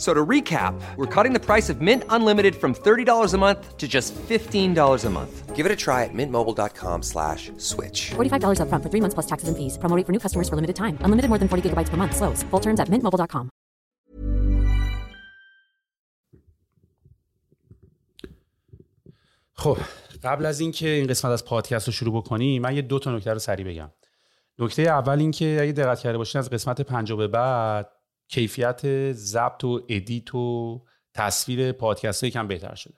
So to recap, we're cutting the price of Mint Unlimited from $30 a month to just $15 a month. Give it a try at mintmobile.com slash switch. $45 upfront for three months plus taxes and fees. Promo rate for new customers for limited time. Unlimited more than 40 gigabytes per month. Slows. Full terms at mintmobile.com. خب قبل از اینکه این قسمت از پادکست رو شروع بکنیم من یه دو تا نکته رو سریع بگم نکته اول اینکه اگه دقت کرده باشین از قسمت پنجاه به بعد کیفیت ضبط و edit و تصویر پادکست یکم بهتر شده.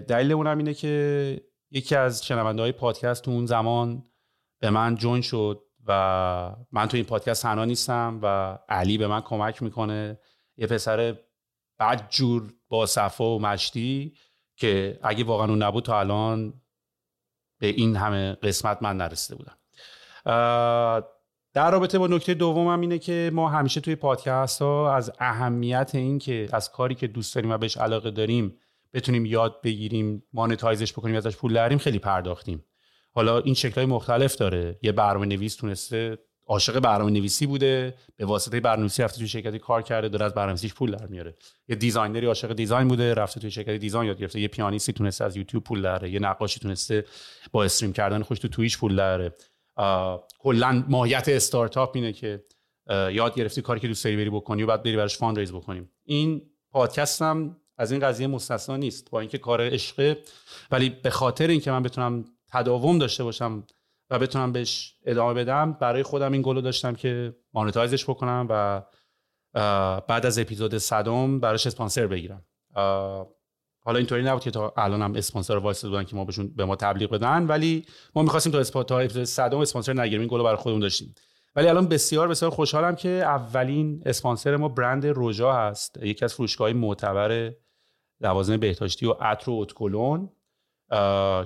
دلیل اونم اینه که یکی از شنونده های پادکست تو اون زمان به من join شد و من تو این پادکست تنها نیستم و علی به من کمک می‌کنه. یه پسر بدجور با صفا و مشتی که اگه واقعا اون نبود تا الان به این همه قسمت من نرسیده بودم. در رابطه با نکته دومم اینه که ما همیشه توی پادکست ها از اهمیت این که از کاری که دوست داریم و بهش علاقه داریم بتونیم یاد بگیریم مانتایزش بکنیم ازش پول دریم خیلی پرداختیم. حالا این شکلهای مختلف داره. یه برنامه نویس تونسته عاشق برنامه نویسی بوده به واسطه برنامه نویسی رفته توی شرکتی کار کرده داره از برنامه نویسیش پول در میاره. یه designer ی عاشق design بوده رفته توی شرکت design یاد گرفته. یه پیانیستی تونسته از یوتیوب پول دراره یه نقاشی تونسته با stream کردن خودش تو Twitch پول دراره کلا ماهیت استارتاپ اینه که یاد گرفتی کاری که دوست داری بری بکنی و بعد بری براش fund raise بکنیم. این پادکست هم از این قضیه مستثنا نیست با اینکه کار عشقه ولی به خاطر اینکه من بتونم تداوم داشته باشم و بتونم بهش ادامه بدم برای خودم این گلو داشتم که monetize ش بکنم و بعد از اپیزود صدم براش اسپانسر بگیرم. حالا اینطوری نبود که تا الان هم اسپانسر وایس بودن که ما بهشون به ما تبلیغ بدن ولی ما می‌خواستیم تا اسپا تا صدم اسپانسر نگیریم. این گلو برای خودمون داشتیم. ولی الان بسیار بسیار خوشحالم که اولین اسپانسر ما برند روژا هست. یکی از فروشگاه‌های معتبر لوازم بهداشتی و عطر و اتکلون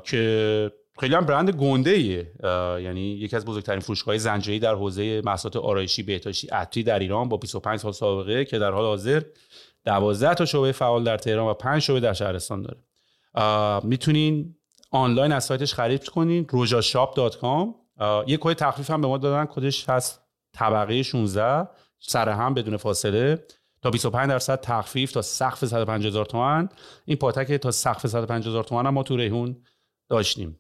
که خیلی هم برند گنده ایه یعنی یکی از بزرگترین فروشگاه زنجیری در حوزه محصولات آرایشی بهداشتی عطری در ایران با 25 سال سابقه که در حال حاضر 12 تا شعبه فعال در تهران و 5 شعبه در شهرستان داره. می‌تونین آنلاین از سایتش خرید کنین rojashop.com یه کد تخفیف هم به ما دادن کدش هست طبقه 16 سر هم بدون فاصله. تا 25 درصد تخفیف تا سقف 150 هزار تومان. این پاتک تا سقف 150 هزار تومان ما تو ریحون داشتیم.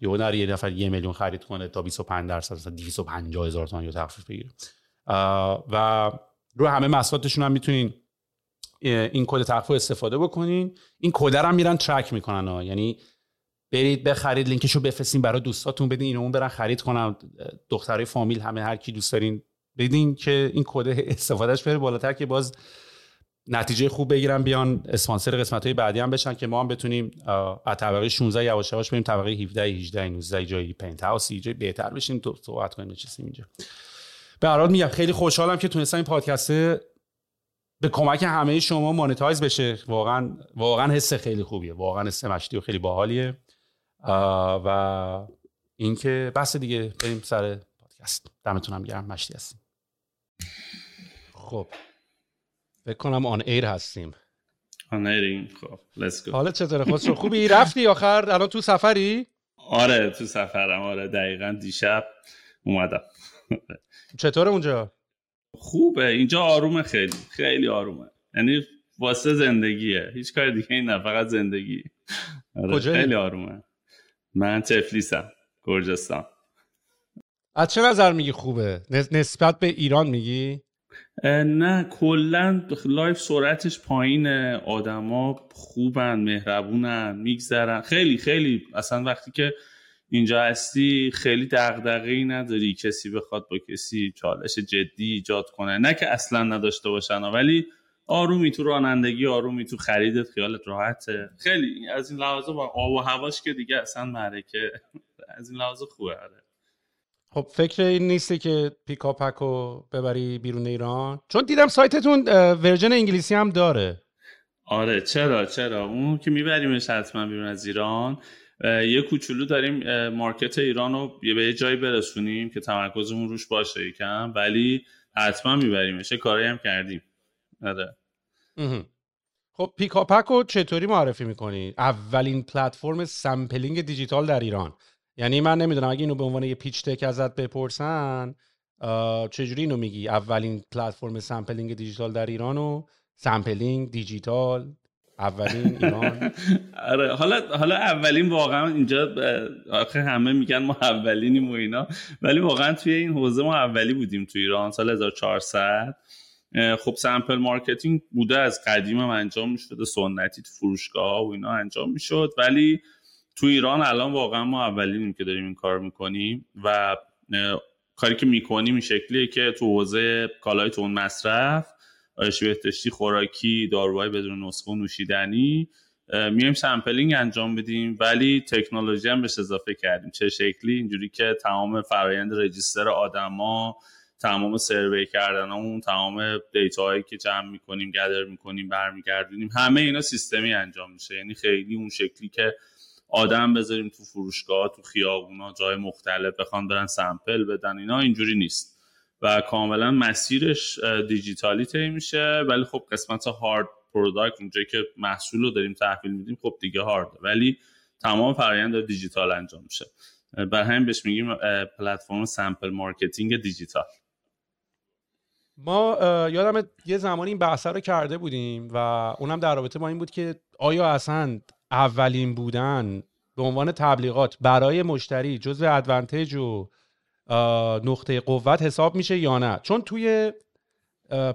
یهو نره یه نفر یه میلیون خرید کنه تا 25 درصد مثلا 250 هزار تومان یا تخفیف بگیره. و رو همه محصولاتشون هم می‌تونین این کد تخفیف استفاده بکنین. این کد رو میرن track می‌کنن ها. یعنی برید بخرید لینکشو بفرستین برای دوستاتون. بدین اینو اون برن خرید کنن. دخترای فامیل همه هر کی دوست دارین بدین که این کد استفادهش بره بالاتر که باز نتیجه خوب بگیرن بیان اسپانسر قسمت های بعدی هم بشن که ما هم بتونیم از طبقه 16 یواش یواش بریم طبقه 17 18 19 جایی پنت هاوس جای بهتر بشیم. تو صحبت کنیم نشستیم اینجا. به هر میگم خیلی خوشحالم که تونستم این پادکست به کمک همه شما مانتایز بشه. واقعا واقعا حس خیلی خوبیه. واقعا حس مشتی و خیلی باحالیه. و اینکه بس دیگه بریم سر پادکست. دمتون هم گرم. مشتی هستیم. خب. فکر کنم آن ایر هستیم. آنریم خب. Let's go. حالا چطوره؟ خسرو خوبی؟ رفتی آخر؟ الان تو سفری؟ آره تو سفرم. آره دقیقا دیشب اومدم. چطور اونجا؟ خوبه. اینجا آرومه خیلی. خیلی آرومه. یعنی واسه زندگیه. هیچ کار دیگه این نه فقط زندگی. آره خیلی آرومه. من تفلیسم. گرجستان. از چه نظر میگی خوبه؟ نسبت به ایران میگی؟ نه کلا life سرعتش پایین آدما خوبن مهربونن میگذرن. خیلی خیلی. اصلا وقتی که اینجا هستی خیلی دغدغه‌ای نداری. کسی بخواد با کسی چالش جدی ایجاد کنه. نه که اصلا نداشته باشن ولی آرومی تو رانندگی آرومی تو خریدت خیالت راحته. خیلی از این لحاظ با آب و هواش که دیگه اصلا معرکه از این لحاظ خوبه. آره. خب فکر این نیستی که پیکاپک رو ببری بیرون ایران؟ چون دیدم سایتتون version انگلیسی هم داره. آره چرا چرا؟ اون که میبریمش حتما بیرون از ایران. یه کوچولو داریم market ایران رو به یه جایی برسونیم که تمرکزمون روش باشه یکم ولی حتما میبریمش. کاری هم کردیم. آره. خب پیکاپک رو چطوری معرفی می‌کنی؟ اولین پلتفرم sampling دیجیتال در ایران. یعنی من نمی‌دونم اگه اینو به عنوان یه pitch deck ازت بپرسن چجوری اینو میگی؟ اولین پلتفرم sampling دیجیتال در ایران و sampling دیجیتال اولین ایران. آره حالا حالا اولین واقعا اینجا آخه همه میگن ما اولینیم و اینا ولی واقعا توی این حوزه ما اولی بودیم تو ایران سال 1400 خب sample marketing بوده از قدیم هم انجام می‌شده سنتی تو فروشگاه و اینا انجام می‌شد ولی تو ایران الان واقعا ما اولینیم که داریم این کار می‌کنیم و کاری که می‌کنیم این شکلیه که تو حوزه کالای تند مصرف آرایشی بهداشتی خوراکی داروهای بدون نسخه و نوشیدنی. میایم sampling انجام بدیم ولی تکنولوژی هم بهش اضافه کردیم. چه شکلی؟ اینجوری که تمام فرایند register آدما تمام survey کردن اون تمام دیتا هایی که جمع می‌کنیم gather می‌کنیم برمیگردونیم همه اینا سیستمی انجام میشه. یعنی خیلی اون شکلی که آدم بذاریم تو فروشگاه تو خیابونا جای مختلف بخوان برن sample بدن اینا اینجوری نیست. و کاملا مسیرش دیجیتالی طی میشه. ولی خب قسمت hard product اونجایی که محصول رو داریم تحویل میدیم خب دیگه هارد ولی تمام فرآیند دیجیتال انجام میشه. بر همین بهش میگیم پلتفرم sample marketing دیجیتال ما یادم یه زمانی این بحثه رو کرده بودیم و اونم در رابطه با این بود که آیا اصلا اولین بودن به عنوان تبلیغات برای مشتری جزء advantage و نقطه قوت حساب میشه یا نه؟ چون توی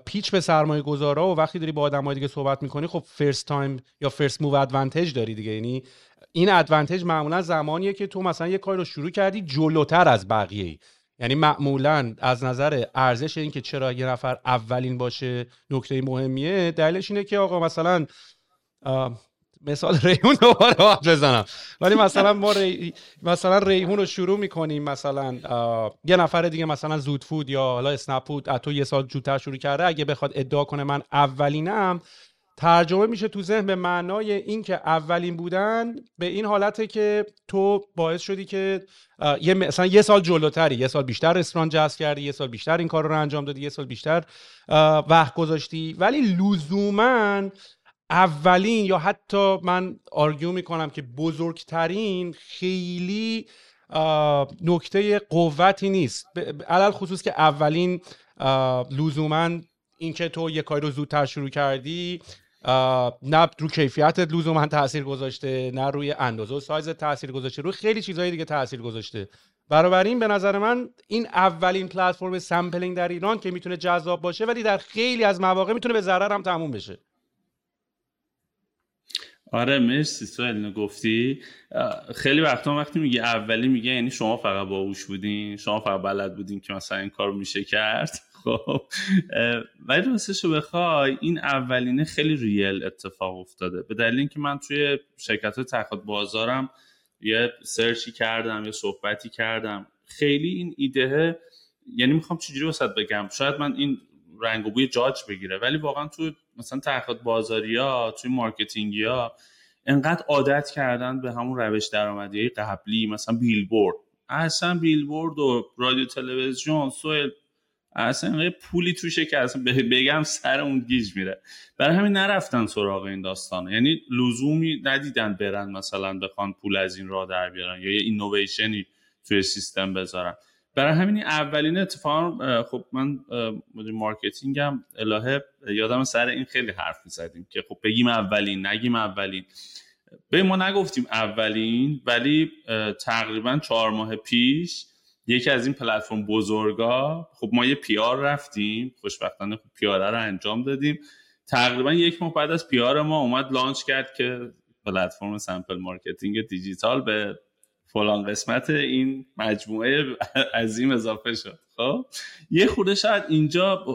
pitch به سرمایه گذارا و وقتی داری با آدمای دیگه صحبت می‌کنی خب first time یا first move advantage داری دیگه. یعنی این advantage معمولا زمانیه که تو مثلا یه کاری رو شروع کردی جلوتر از بقیه یعنی معمولا از نظر ارزش این که چرا یه نفر اولین باشه نکته مهمیه دلیلش اینه که آقا مثلا مثال ریحون دوباره بزنم. ولی مثلا ما ری... مثلا ریحون رو شروع می‌کنیم مثلا یه نفر دیگه مثلا زود فود یا حالا اسنپ فود تو یه سال زودتر شروع کرده اگه بخواد ادعا کنه من اولینم ترجمه میشه تو ذهن به معنای اینکه اولین بودن به این حالته که تو باعث شدی که یه مثلا یه سال جلوتری یه سال بیشتر رستوران جذب کردی یه سال بیشتر این کار رو انجام دادی یه سال بیشتر وقت گذاشتی. ولی لزوما اولین یا حتی من argue می‌کنم که بزرگترین خیلی نکته قوتی نیست. علی الخصوص که اولین لزوما اینکه تو یه کاری رو زودتر شروع کردی نه رو کیفیتت لزوما تاثیر گذاشته نه روی اندازه و سایز تاثیر گذاشته روی خیلی چیزهای دیگه تاثیر گذاشته. این به نظر من این اولین پلتفرم sampling در ایران که می‌تونه جذاب باشه ولی در خیلی از مواقع می‌تونه به ضرر هم تموم بشه. آره مرسی سوال گفتی؟ خیلی وقتا وقتی میگه اولی میگه یعنی شما فقط باهوش بودین شما فقط بلد بودین که مثلا این کار میشه کرد؟ خب ولی راستش رو بخوای این اولینه خیلی ریل اتفاق افتاده. به دلیل اینکه من توی شرکت تحقیقات بازارم یه سرچی کردم یه صحبتی کردم. خیلی این ایده یعنی می‌خوام چجوری وسط بگم؟ شاید من این رنگ و بوی جاج بگیره. ولی واقعا تو مثلا تحقیقات بازاری ها توی marketing ی ها انقدر عادت کردن به همون روش درآمدی قبلی مثلا بیلبورد. اصلا بیلبورد و رادیو تلویزیون سوال اصلا یه پولی توشه که اصلا بگم سر اون گیج میره. برای همین نرفتن سراغ این داستان. یعنی لزومی ندیدن برن مثلا بخوان پول از این راه در بیارن یا یه اینویشنی توی سیستم بذارن. برای همین اولین اتفاق خب من مدیر marketing م الهه یادم سر این خیلی حرف می‌زدیم که خب بگیم اولین نگیم اولین. به ما نگفتیم اولین ولی تقریبا چهار ماه پیش یکی از این پلتفرم بزرگا خب ما یه PR رفتیم خوشبختانه خب PR ه رو انجام دادیم. تقریبا یک ماه بعد از PR ما اومد launch کرد که پلتفرم sample marketing دیجیتال به فلان قسمت این مجموعه عظیم اضافه شد. خب؟ یه خورده شاید اینجا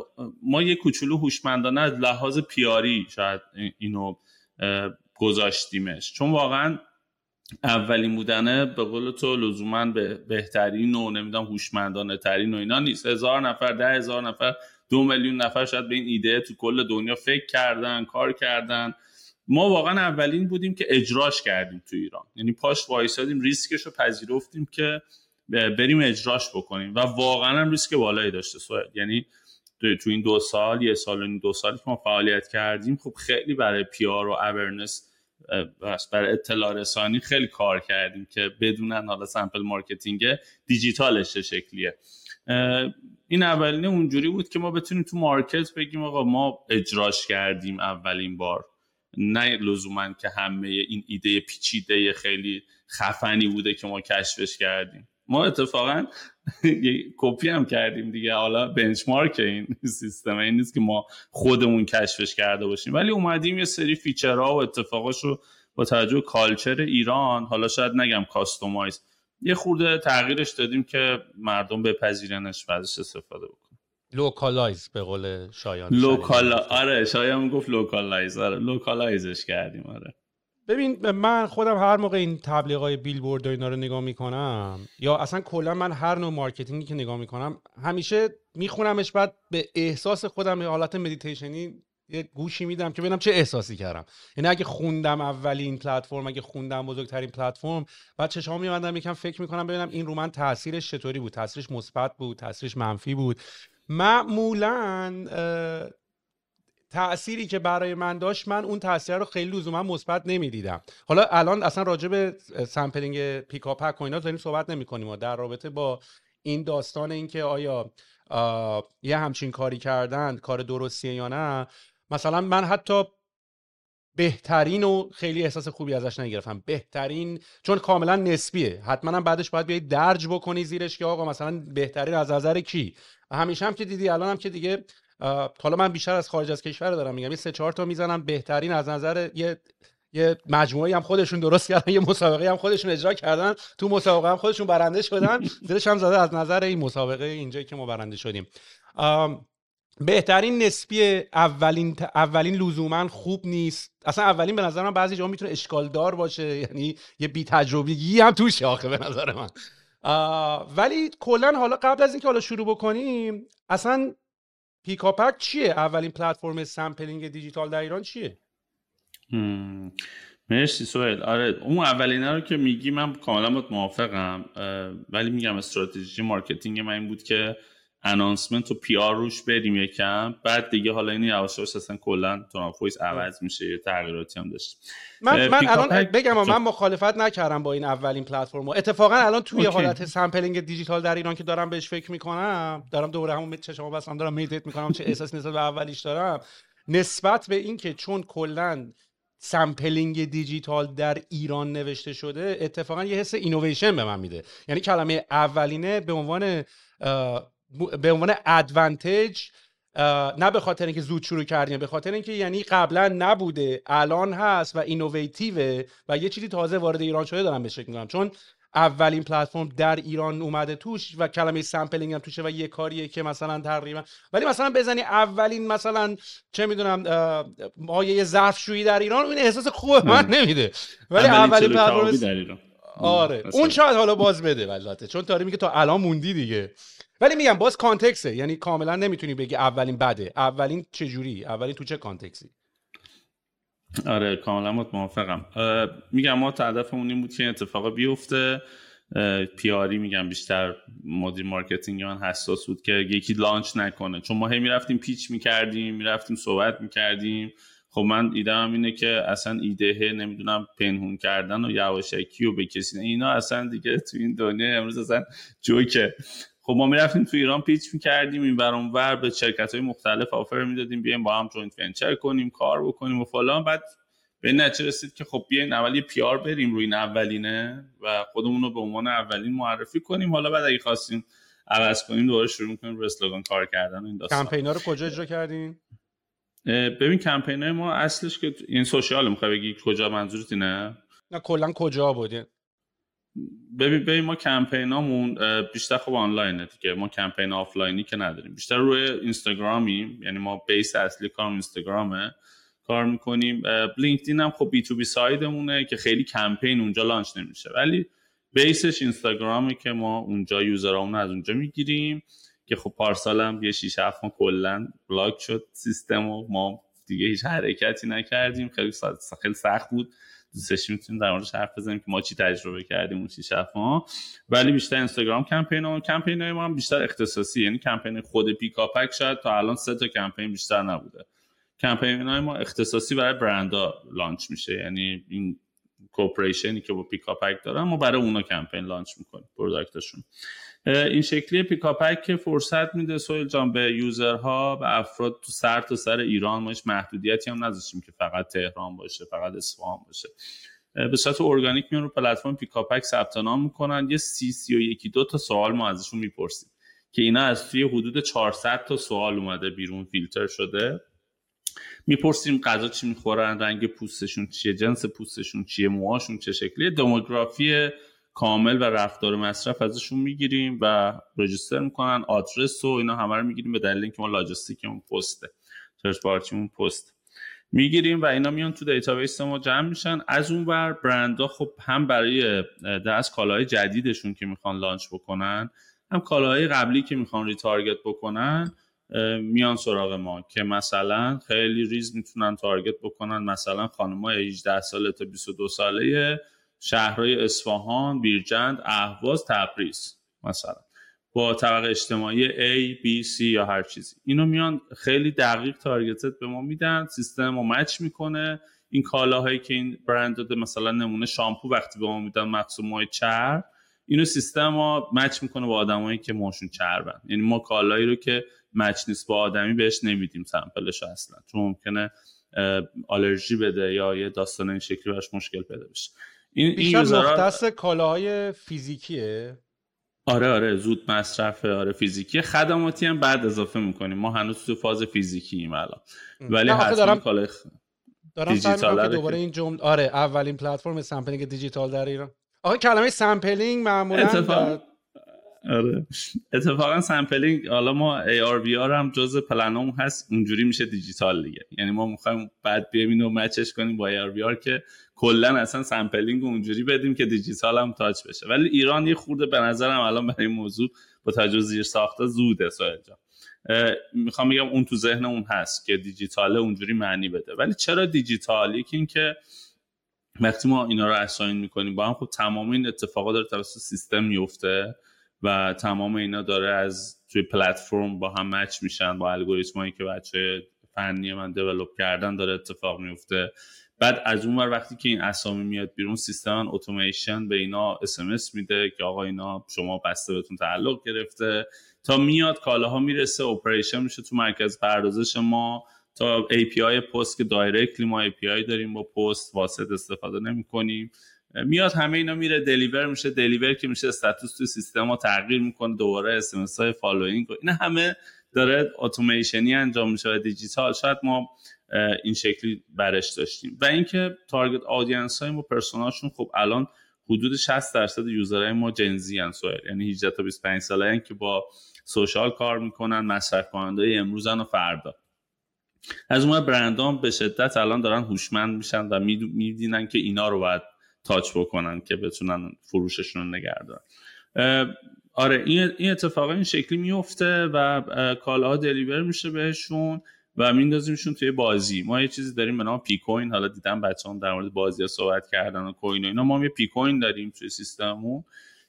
ما یه کوچولو هوشمندانه از لحاظ پیاری شاید اینو گذاشتیمش. چون واقعا اولین بودنه به قول تو لزوما به بهترین و نمی‌دونم هوشمندانه ترین و اینا نیست. هزار نفر ده هزار نفر دو میلیون نفر شاید به این ایده تو کل دنیا فکر کردن کار کردن. ما واقعا اولین بودیم که اجراش کردیم تو ایران. یعنی پاش وایسادیم ریسکش رو پذیرفتیم که بریم اجراش بکنیم. و واقعا هم ریسک بالایی داشته سوال یعنی تو این دو سال یه سال و دو سالی که ما فعالیت کردیم خب خیلی برای PR و awareness برای اطلاع رسانی خیلی کار کردیم که بدونن حالا sample marketing دیجیتالش چه شکلیه. این اولینه اونجوری بود که ما بتونیم تو market بگیم آقا ما اجراش کردیم اولین بار. نه لزوما که همه این ایده پیچیده خیلی خفنی بوده که ما کشفش کردیم. ما اتفاقا کپی هم کردیم دیگه. حالا benchmark این سیستم. این نیست که ما خودمون کشفش کرده باشیم. ولی اومدیم یه سری feature ها و اتفاقاش رو با توجه culture ایران حالا شاید نگم customize یه خورده تغییرش دادیم که مردم بپذیرنش و ازش استفاده بکنن. localize به قول شایان local آره شایان گفت localize آره localize ش کردیم آره. ببین من خودم هر موقع این تبلیغای بیلبورد و اینا رو نگاه می‌کنم یا اصلا کلا من هر نوع marketing ی که نگاه می‌کنم همیشه میخونمش بعد به احساس خودم به حالت مدیتیشنی یه گوشی میدم که ببینم چه احساسی کردم. یعنی اگه خوندم اولین پلتفرم اگه خوندم بزرگترین پلتفرم بعد چشام میبندم یکم فکر می‌کنم ببینم این رو من تاثیرش چطوری بود تاثیرش مثبت بود تاثیرش منفی بود. معمولا تأثیری که برای من داشت من اون تاثیر رو خیلی لزوما مثبت نمی‌دیدم. حالا الان اصلا راجع به sampling پیکاپک و اینا داریم صحبت نمی کنیم و در رابطه با این داستان اینکه آیا یه همچین کاری کردن کار درستیه یا نه مثلا من حتی بهترین و خیلی احساس خوبی ازش نگرفتم. بهترین چون کاملا نسبیه. حتما بعدش باید بیای درج بکنی زیرش که آقا مثلا بهترین از نظر کی؟ همیشه هم که دیدی الان هم که دیگه حالا من بیشتر از خارج از کشور دارم میگم. یه سه چهار تا می‌زنم بهترین از نظر یه یه مجموعه هم خودشون درست کردن یه مسابقه هم خودشون اجرا کردن. تو مسابقه هم خودشون برنده شدن. دلش هم زده از نظر این مسابقه اینجایی که ما برنده شدیم. بهترین نسبی اولین اولین لزوما خوب نیست. اصلا اولین به نظر من بعضی جاها می‌تونه اشکال دار باشه یعنی یه بی تجربگی هم توشه آخه به نظر من. ولی کلا حالا قبل از اینکه حالا شروع بکنیم اصلا پیکاپک چیه؟ اولین پلتفرم sampling دیجیتال در ایران چیه؟ مرسی سهیل آره اون اولینه رو که میگی من کاملا موافقم. ولی میگم استراتژی marketing من این بود که announcement و PR روش بریم یکم. بعد دیگه حالا این یواش یواش اصلا کلا tone عوض میشه یه تغییراتی هم داشت من من الان بگم من مخالفت نکردم با این اولین پلتفرم اتفاقا الان توی OK. حالت sampling دیجیتال در ایران که دارم بهش فکر می‌کنم دارم دوباره همون چشامو بستم دارم meditate می‌کنم چه احساس نسبت به اولیش دارم. نسبت به اینکه چون کلا sampling دیجیتال در ایران نوشته شده اتفاقا یه حس اینویشن به من میده. یعنی کلمه اولینه به عنوان به عنوان advantage نه به خاطر اینکه زود شروع کردیم به خاطر اینکه یعنی قبلا نبوده الان هست و innovative و یه چیزی تازه وارد ایران شده دارم بهش می‌کنم. چون اولین پلتفرم در ایران اومده توش و کلمه sampling هم توشه و یه کاریه که مثلا تقریبا ولی مثلا بزنی اولین مثلا چه می‌دونم مایع ظرفشویی در ایران این احساس خوب من نمیده. ولی اولین پلتفرم در ایران. آره. اون شاید حالا باز بده البته چون داری میگی تا الان موندی دیگه. ولی میگم باز context ه یعنی کاملا نمی‌تونی بگی اولین بده. اولین چجوری اولین تو چه context ی؟ آره کاملا موافقم. میگم ما هدفمون این بود که اتفاق بیفته. PR ی میگم بیشتر مدیر marketing من حساس بود که یکی launch نکنه. چون ما هی می‌رفتیم pitch می‌کردیم می‌رفتیم صحبت می‌کردیم. خب من ایدم اینه که اصلا ایده نمی‌دونم پنهون کردن و یواشکی و کسی اینا اصلا دیگه تو این دنیا امروز اصلا جوکه. خب ما می‌رفتیم تو ایران pitch می‌کردیم اینور اونور به شرکت های مختلف offer می‌دادیم بیایم با هم joint venture کنیم کار بکنیم و فلان. بعد به نتیجه رسید که خب بیاین اول یه PR بریم روی این اولینه و خودمون رو به عنوان اولین معرفی کنیم. حالا بعد اگه خواستیم عوض کنیم دوباره شروع می‌کنیم رو slogan کار کردن این داستان. کمپینا رو کجا اجرا کردین؟ ببین کمپین ما اصلش که این social می‌خوای بگی کجا منظورت اینه؟ نه کلا کجا بودین ببین ببین ما کمپینامون بیشتر خب آنلاینه دیگه. ما کمپین آفلاینی که نداریم. بیشتر روی اینستاگرامیم. یعنی ما base اصلی کارم اینستاگرامه. کار می‌کنیم. لینکدین هم خب B2B side مونه که خیلی کمپین اونجا launch نمیشه. ولی base ش اینستاگرامه که ما اونجا user امون از اونجا می‌گیریم که خب پارسال هم یه 6 7 ما کلا بلاک شد سیستم و ما دیگه هیچ حرکتی نکردیم. خیلی خیلی سخت بود. دوستش می‌تونیم در موردش حرف بزنیم که ما چی تجربه کردیم اون 6 ما ولی بیشتر اینستاگرام کمپین و کمپین های ما هم بیشتر اختصاصی یعنی کمپین خود پیکاپک شاید تا الان سه تا کمپین بیشتر نبوده. کمپین های ما اختصاصی برای برندها launch میشه یعنی این cooperation ی که با پیکاپک دارن ما برای اونا کمپین launch می‌کنیم product شون. این شکلی پیکاپک که فرصت میده سهیل جان به user ها به افراد تو سر تا سر ایران ما هیچ محدودیتی هم نذاشتیم که فقط تهران باشه فقط اصفهان باشه. به صورت ارگانیک میان رو پلتفرم پیکاپک ثبت نام می‌کنن. یه سی سی و یکی دو تا سوال ما ازشون می‌پرسیم. که اینا از توی حدود 400 تا سوال اومده بیرون فیلتر شده. می‌پرسیم غذا چی می‌خورن رنگ پوستشون چیه جنس پوستشون چیه موهاشون چه شکلیه. دموگرافی کامل و رفتار مصرف ازشون می‌گیریم و register می‌کنن آدرس و اینا همه رو می‌گیریم به دلیل اینکه ما لاجستیکمون پسته. third party مون پست می‌گیریم و اینا میان تو database ما جمع میشن. از اون ور برندها خب هم برای دست کالاهای جدیدشون که می‌خوان launch بکنن هم کالاهای قبلی که می‌خوان retarget بکنن میان سراغ ما که مثلا خیلی ریز می‌تونن target بکنن. مثلا خانمای 18 ساله تا 22 ساله شهرهای اصفهان، بیرجند، اهواز، تبریز مثلا. با طبقه اجتماعی A, B, C یا هر چیزی. اینو میان خیلی دقیق target به ما میدن سیستم ما match می‌کنه. این کالاهایی که این برند داده مثلا نمونه شامپو وقتی به ما میدن مخصوص مای چرب اینو سیستم ما مچ می‌کنه با آدمایی که ماشون چربن یعنی ما کالایی رو که مچ نیست با آدمی بهش نمیدیم سمپلش اصلا. چون ممکنه آلرژی بده یا یه داستان این شکلی براش مشکل پیدا بشه. این بیشتر مختص کالاهای فیزیکیه. آره آره زود مصرف آره فیزیکی. خدماتی هم بعد اضافه می‌کنیم. ما هنوز تو فاز فیزیکی ایم الان ولی حتما دارم... کالای دارم دیجیتال که دوباره این جمله آره اولین پلتفرم sampling دیجیتال در ایران. آخه کلمه sampling معمولا اتفاق... آره. اتفاقا sampling حالا ما AR هم جز پلنمون هست. اونجوری میشه دیجیتال دیگه. یعنی ما می‌خوایم بعد بیایم اینو match ش کنیم با AR که کلا اصلا sampling اونجوری بدیم که دیجیتال هم touch بشه. ولی ایران یه خورده به نظرم الان برای این موضوع با توجه زیر ساخته زوده سوال می‌خوام بگم اون تو ذهن اون هست که دیجیتاله اونجوری معنی بده. ولی چرا دیجیتال؟ یکی این که وقتی ما اینا رو اساین می‌کنیم با هم خب تمام این اتفاقات داره توسط سیستم میفته و تمام اینا داره از توی پلتفرم با هم مچ میشن با الگوریتمایی که بچه فنی من دیولپ کردن داره اتفاق میفته بعد از اون وقتی که این اسامی میاد بیرون سیستم اتوماسیون به اینا اس میده که آقا اینا شما بسته بهتون تعلق گرفته. تا میاد کالاها می‌رسه operation میشه تو مرکز پردازش ما تا API پست که directly ما API داریم با پست واسط استفاده نمی کنیم میاد همه اینا میره deliver میشه deliver که میشه status تو سیستم ها تغییر می‌کنه دوباره SMS های following اینا همه داره اتوماسیونی انجام میشه دیجیتال. شاید ما این شکلی برش داشتیم. و اینکه target audience های ما persona شون خب الان حدود 60 درصد یوزرهای ما جنزی ان یعنی 18 تا 25 ساله هن که با سوشال کار می‌کنن مصرف کننده امروزن و فردا. از اون برندام به شدت الان دارن هوشمند میشن و میدینن که اینا رو باید تاچ بکنن که بتونن فروششون رو نگردن آره این اتفاق این شکلی میفته و کالاها دلیور میشه بهشون. و میندازیمشون توی بازی. ما یه چیزی داریم به نام پیکوین. حالا دیدم بچه هم در مورد بازی ها صحبت کردن و کوین و اینا. ما هم یه پیکوین داریم توی سیستممون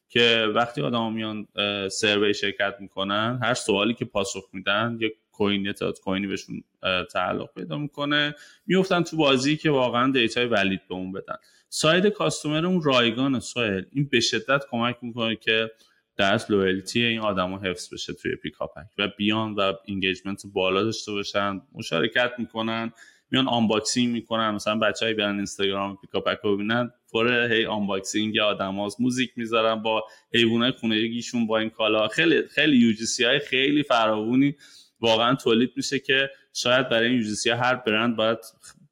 که وقتی آدم میان survey شرکت می‌کنن هر سوالی که پاسخ میدن یک coin تا coin ی بهشون تعلق پیدا می‌کنه. میفتن تو بازی که واقعا data ی valid به اون بدن. side customer اون رایگان سایل این به شدت کمک می‌کنه که دست loyalty این آدما حفظ بشه توی پیکاپک و بیان و engagement بالا داشته باشن مشارکت می‌کنن میان unboxing می‌کنن مثلا بچه‌ای برن اینستاگرام پیکاپک رو ببینن پر هی unboxing آدماست موزیک می‌ذارن با حیوانات خونگیشون با این کالا. خیلی خیلی UGC های خیلی فراوونی واقعا تولید میشه که شاید برای این UGC هر برند باید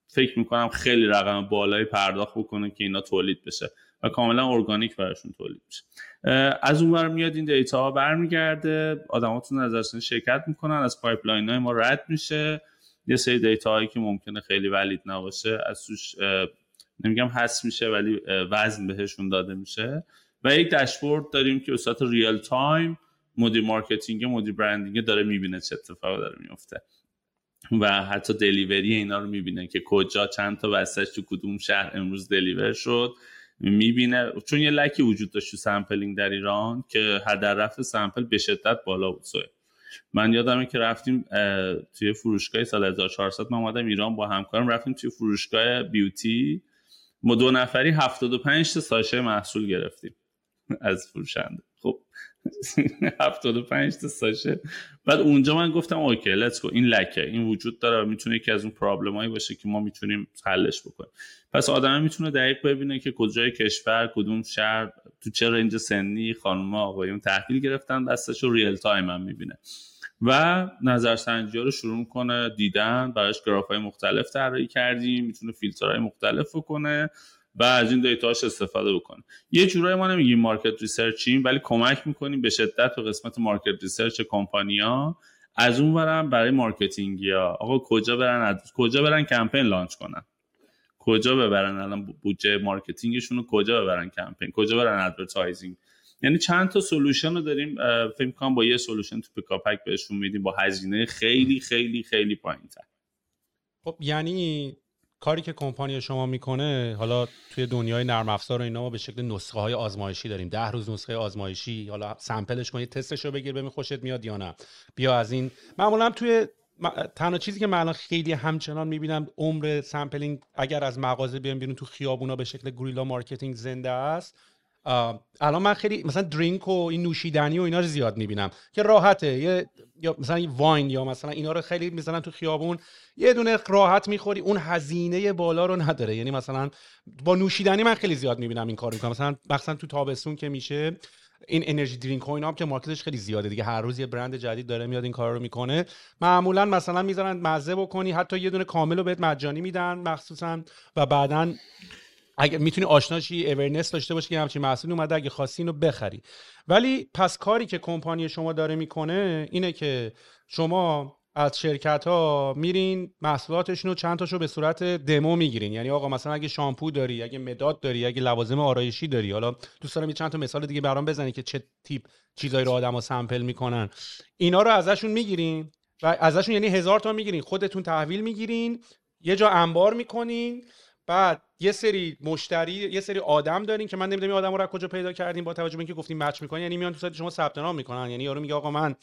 فکر می‌کنم خیلی رقم بالایی پرداخت بکنه که اینا تولید بشه. و کاملا ارگانیک براشون تولید میشه. از اون میاد این data ها برمیگرده. آدماتون ازشون شرکت می‌کنن. از pipeline های ما رد میشه. یه سری data هایی که ممکنه خیلی valid نباشه از توش نمیگم هست میشه ولی وزن بهشون داده میشه. و یک داشبورد داریم که به صورت real time مدیر marketing مدیر branding داره می‌بینه چه اتفاقی داره میفته و حتی delivery اینا رو می‌بینه که کجا چند تا وسطش تو کدوم شهر امروز deliver شد. می‌بینه. چون یه lack ی وجود داشت تو sampling در ایران که هدر رفت sample به شدت بالا بود. سوی من یادمه که رفتیم توی فروشگاه سال 1400 من اومدم ایران با همکارم رفتیم توی فروشگاه beauty ما دو نفری 75 تا ساشه محصول گرفتیم از فروشنده. خب 75 تا ساشه. بعد اونجا من گفتم okay let's go این lack ه این وجود داره می‌تونه یکی از اون problem ایی باشه که ما می‌تونیم حلش بکنیم. پس آدم می‌تونه دقیق ببینه که کجای کشور کدوم شهر تو چه رنج سنی خانم آقایون تحویل گرفتن دستش رو real time هم می‌بینه. و نظرسنجی رو شروع می‌کنه دیدن براش گراف های مختلف طراحی کردیم می‌تونه فیلترهای مختلف بکنه و از این data ش استفاده بکنه یه جورایی ما نمیگیم market research یم ولی کمک می‌کنیم به شدت به قسمت market research کمپانیا از اون برم برای marketing ی ها آقا کجا برن کجا برن کمپین launch کنن؟ کجا ببرن الان بودجه marketing شون رو؟ کجا ببرن کمپین؟ کجا برن advertising یعنی چند تا solution رو داریم فکر کنم با یه solution تو پیکاپک بهشون میدیم. با هزینه خیلی خیلی خیلی پایینتر. خب یعنی کاری که کمپانی شما می‌کنه حالا توی دنیای نرم افزار و اینا ما به شکل نسخه های آزمایشی داریم. ده روز نسخه آزمایشی حالا sample ش کن تستش رو بگیر ببین خوشت میاد یا نه. بیا از این. معمولا توی تنها چیزی که من خیلی همچنان می‌بینم عمر sampling اگر از مغازه بیام بیرون تو خیابونا به شکل guerrilla marketing زنده است الان من خیلی مثلا drink و این نوشیدنی و اینا رو زیاد می‌بینم که راحته. یه یا مثلا واین یا مثلا اینا رو خیلی می‌زنن تو خیابون. یه دونه راحت می‌خوری اون هزینه بالا رو نداره. یعنی مثلا با نوشیدنی من خیلی زیاد می‌بینم این کار می‌کنم. مثلا مثلا تو تابستون که میشه این انرژی درینک اینا هم که مارکتش خیلی زیاده دیگه. هر روز یه برند جدید داره میاد این کار رو می‌کنه. معمولا مثلا می‌ذارن مزه بکنی حتی یه دونه کامل رو بهت مجانی میدن مخصوصا و بعدا اگر می‌تونی آشناشی اورنس داشته باشی که همچین محصولی اومده اگه خواستی اینو بخری. ولی پس کاری که کمپانی شما داره می‌کنه اینه که شما از شرکت ها میرین محصولاتشون رو چند تاشو به صورت دمو می‌گیرین. یعنی آقا مثلا اگه شامپو داری اگه مداد داری اگه لوازم آرایشی داری. حالا دوست دارم چند تا مثال دیگه برام بزنی که چه تیپ چیزایی رو آدما سمپل می‌کنن. اینا رو ازشون می‌گیرین و ازشون یعنی هزار تا می‌گیرین. خودتون تحویل می‌گیرین یه جا انبار می‌کنین بعد یه سری مشتری یه سری آدم دارین که من نمی‌دونم این آدم رو کجا پیدا کردیم با توجه به اینکه گفتیم مچ می‌کنین یعنی میان تو سایت شما ثبت نام می‌کنن. یعنی یارو میگه آقا من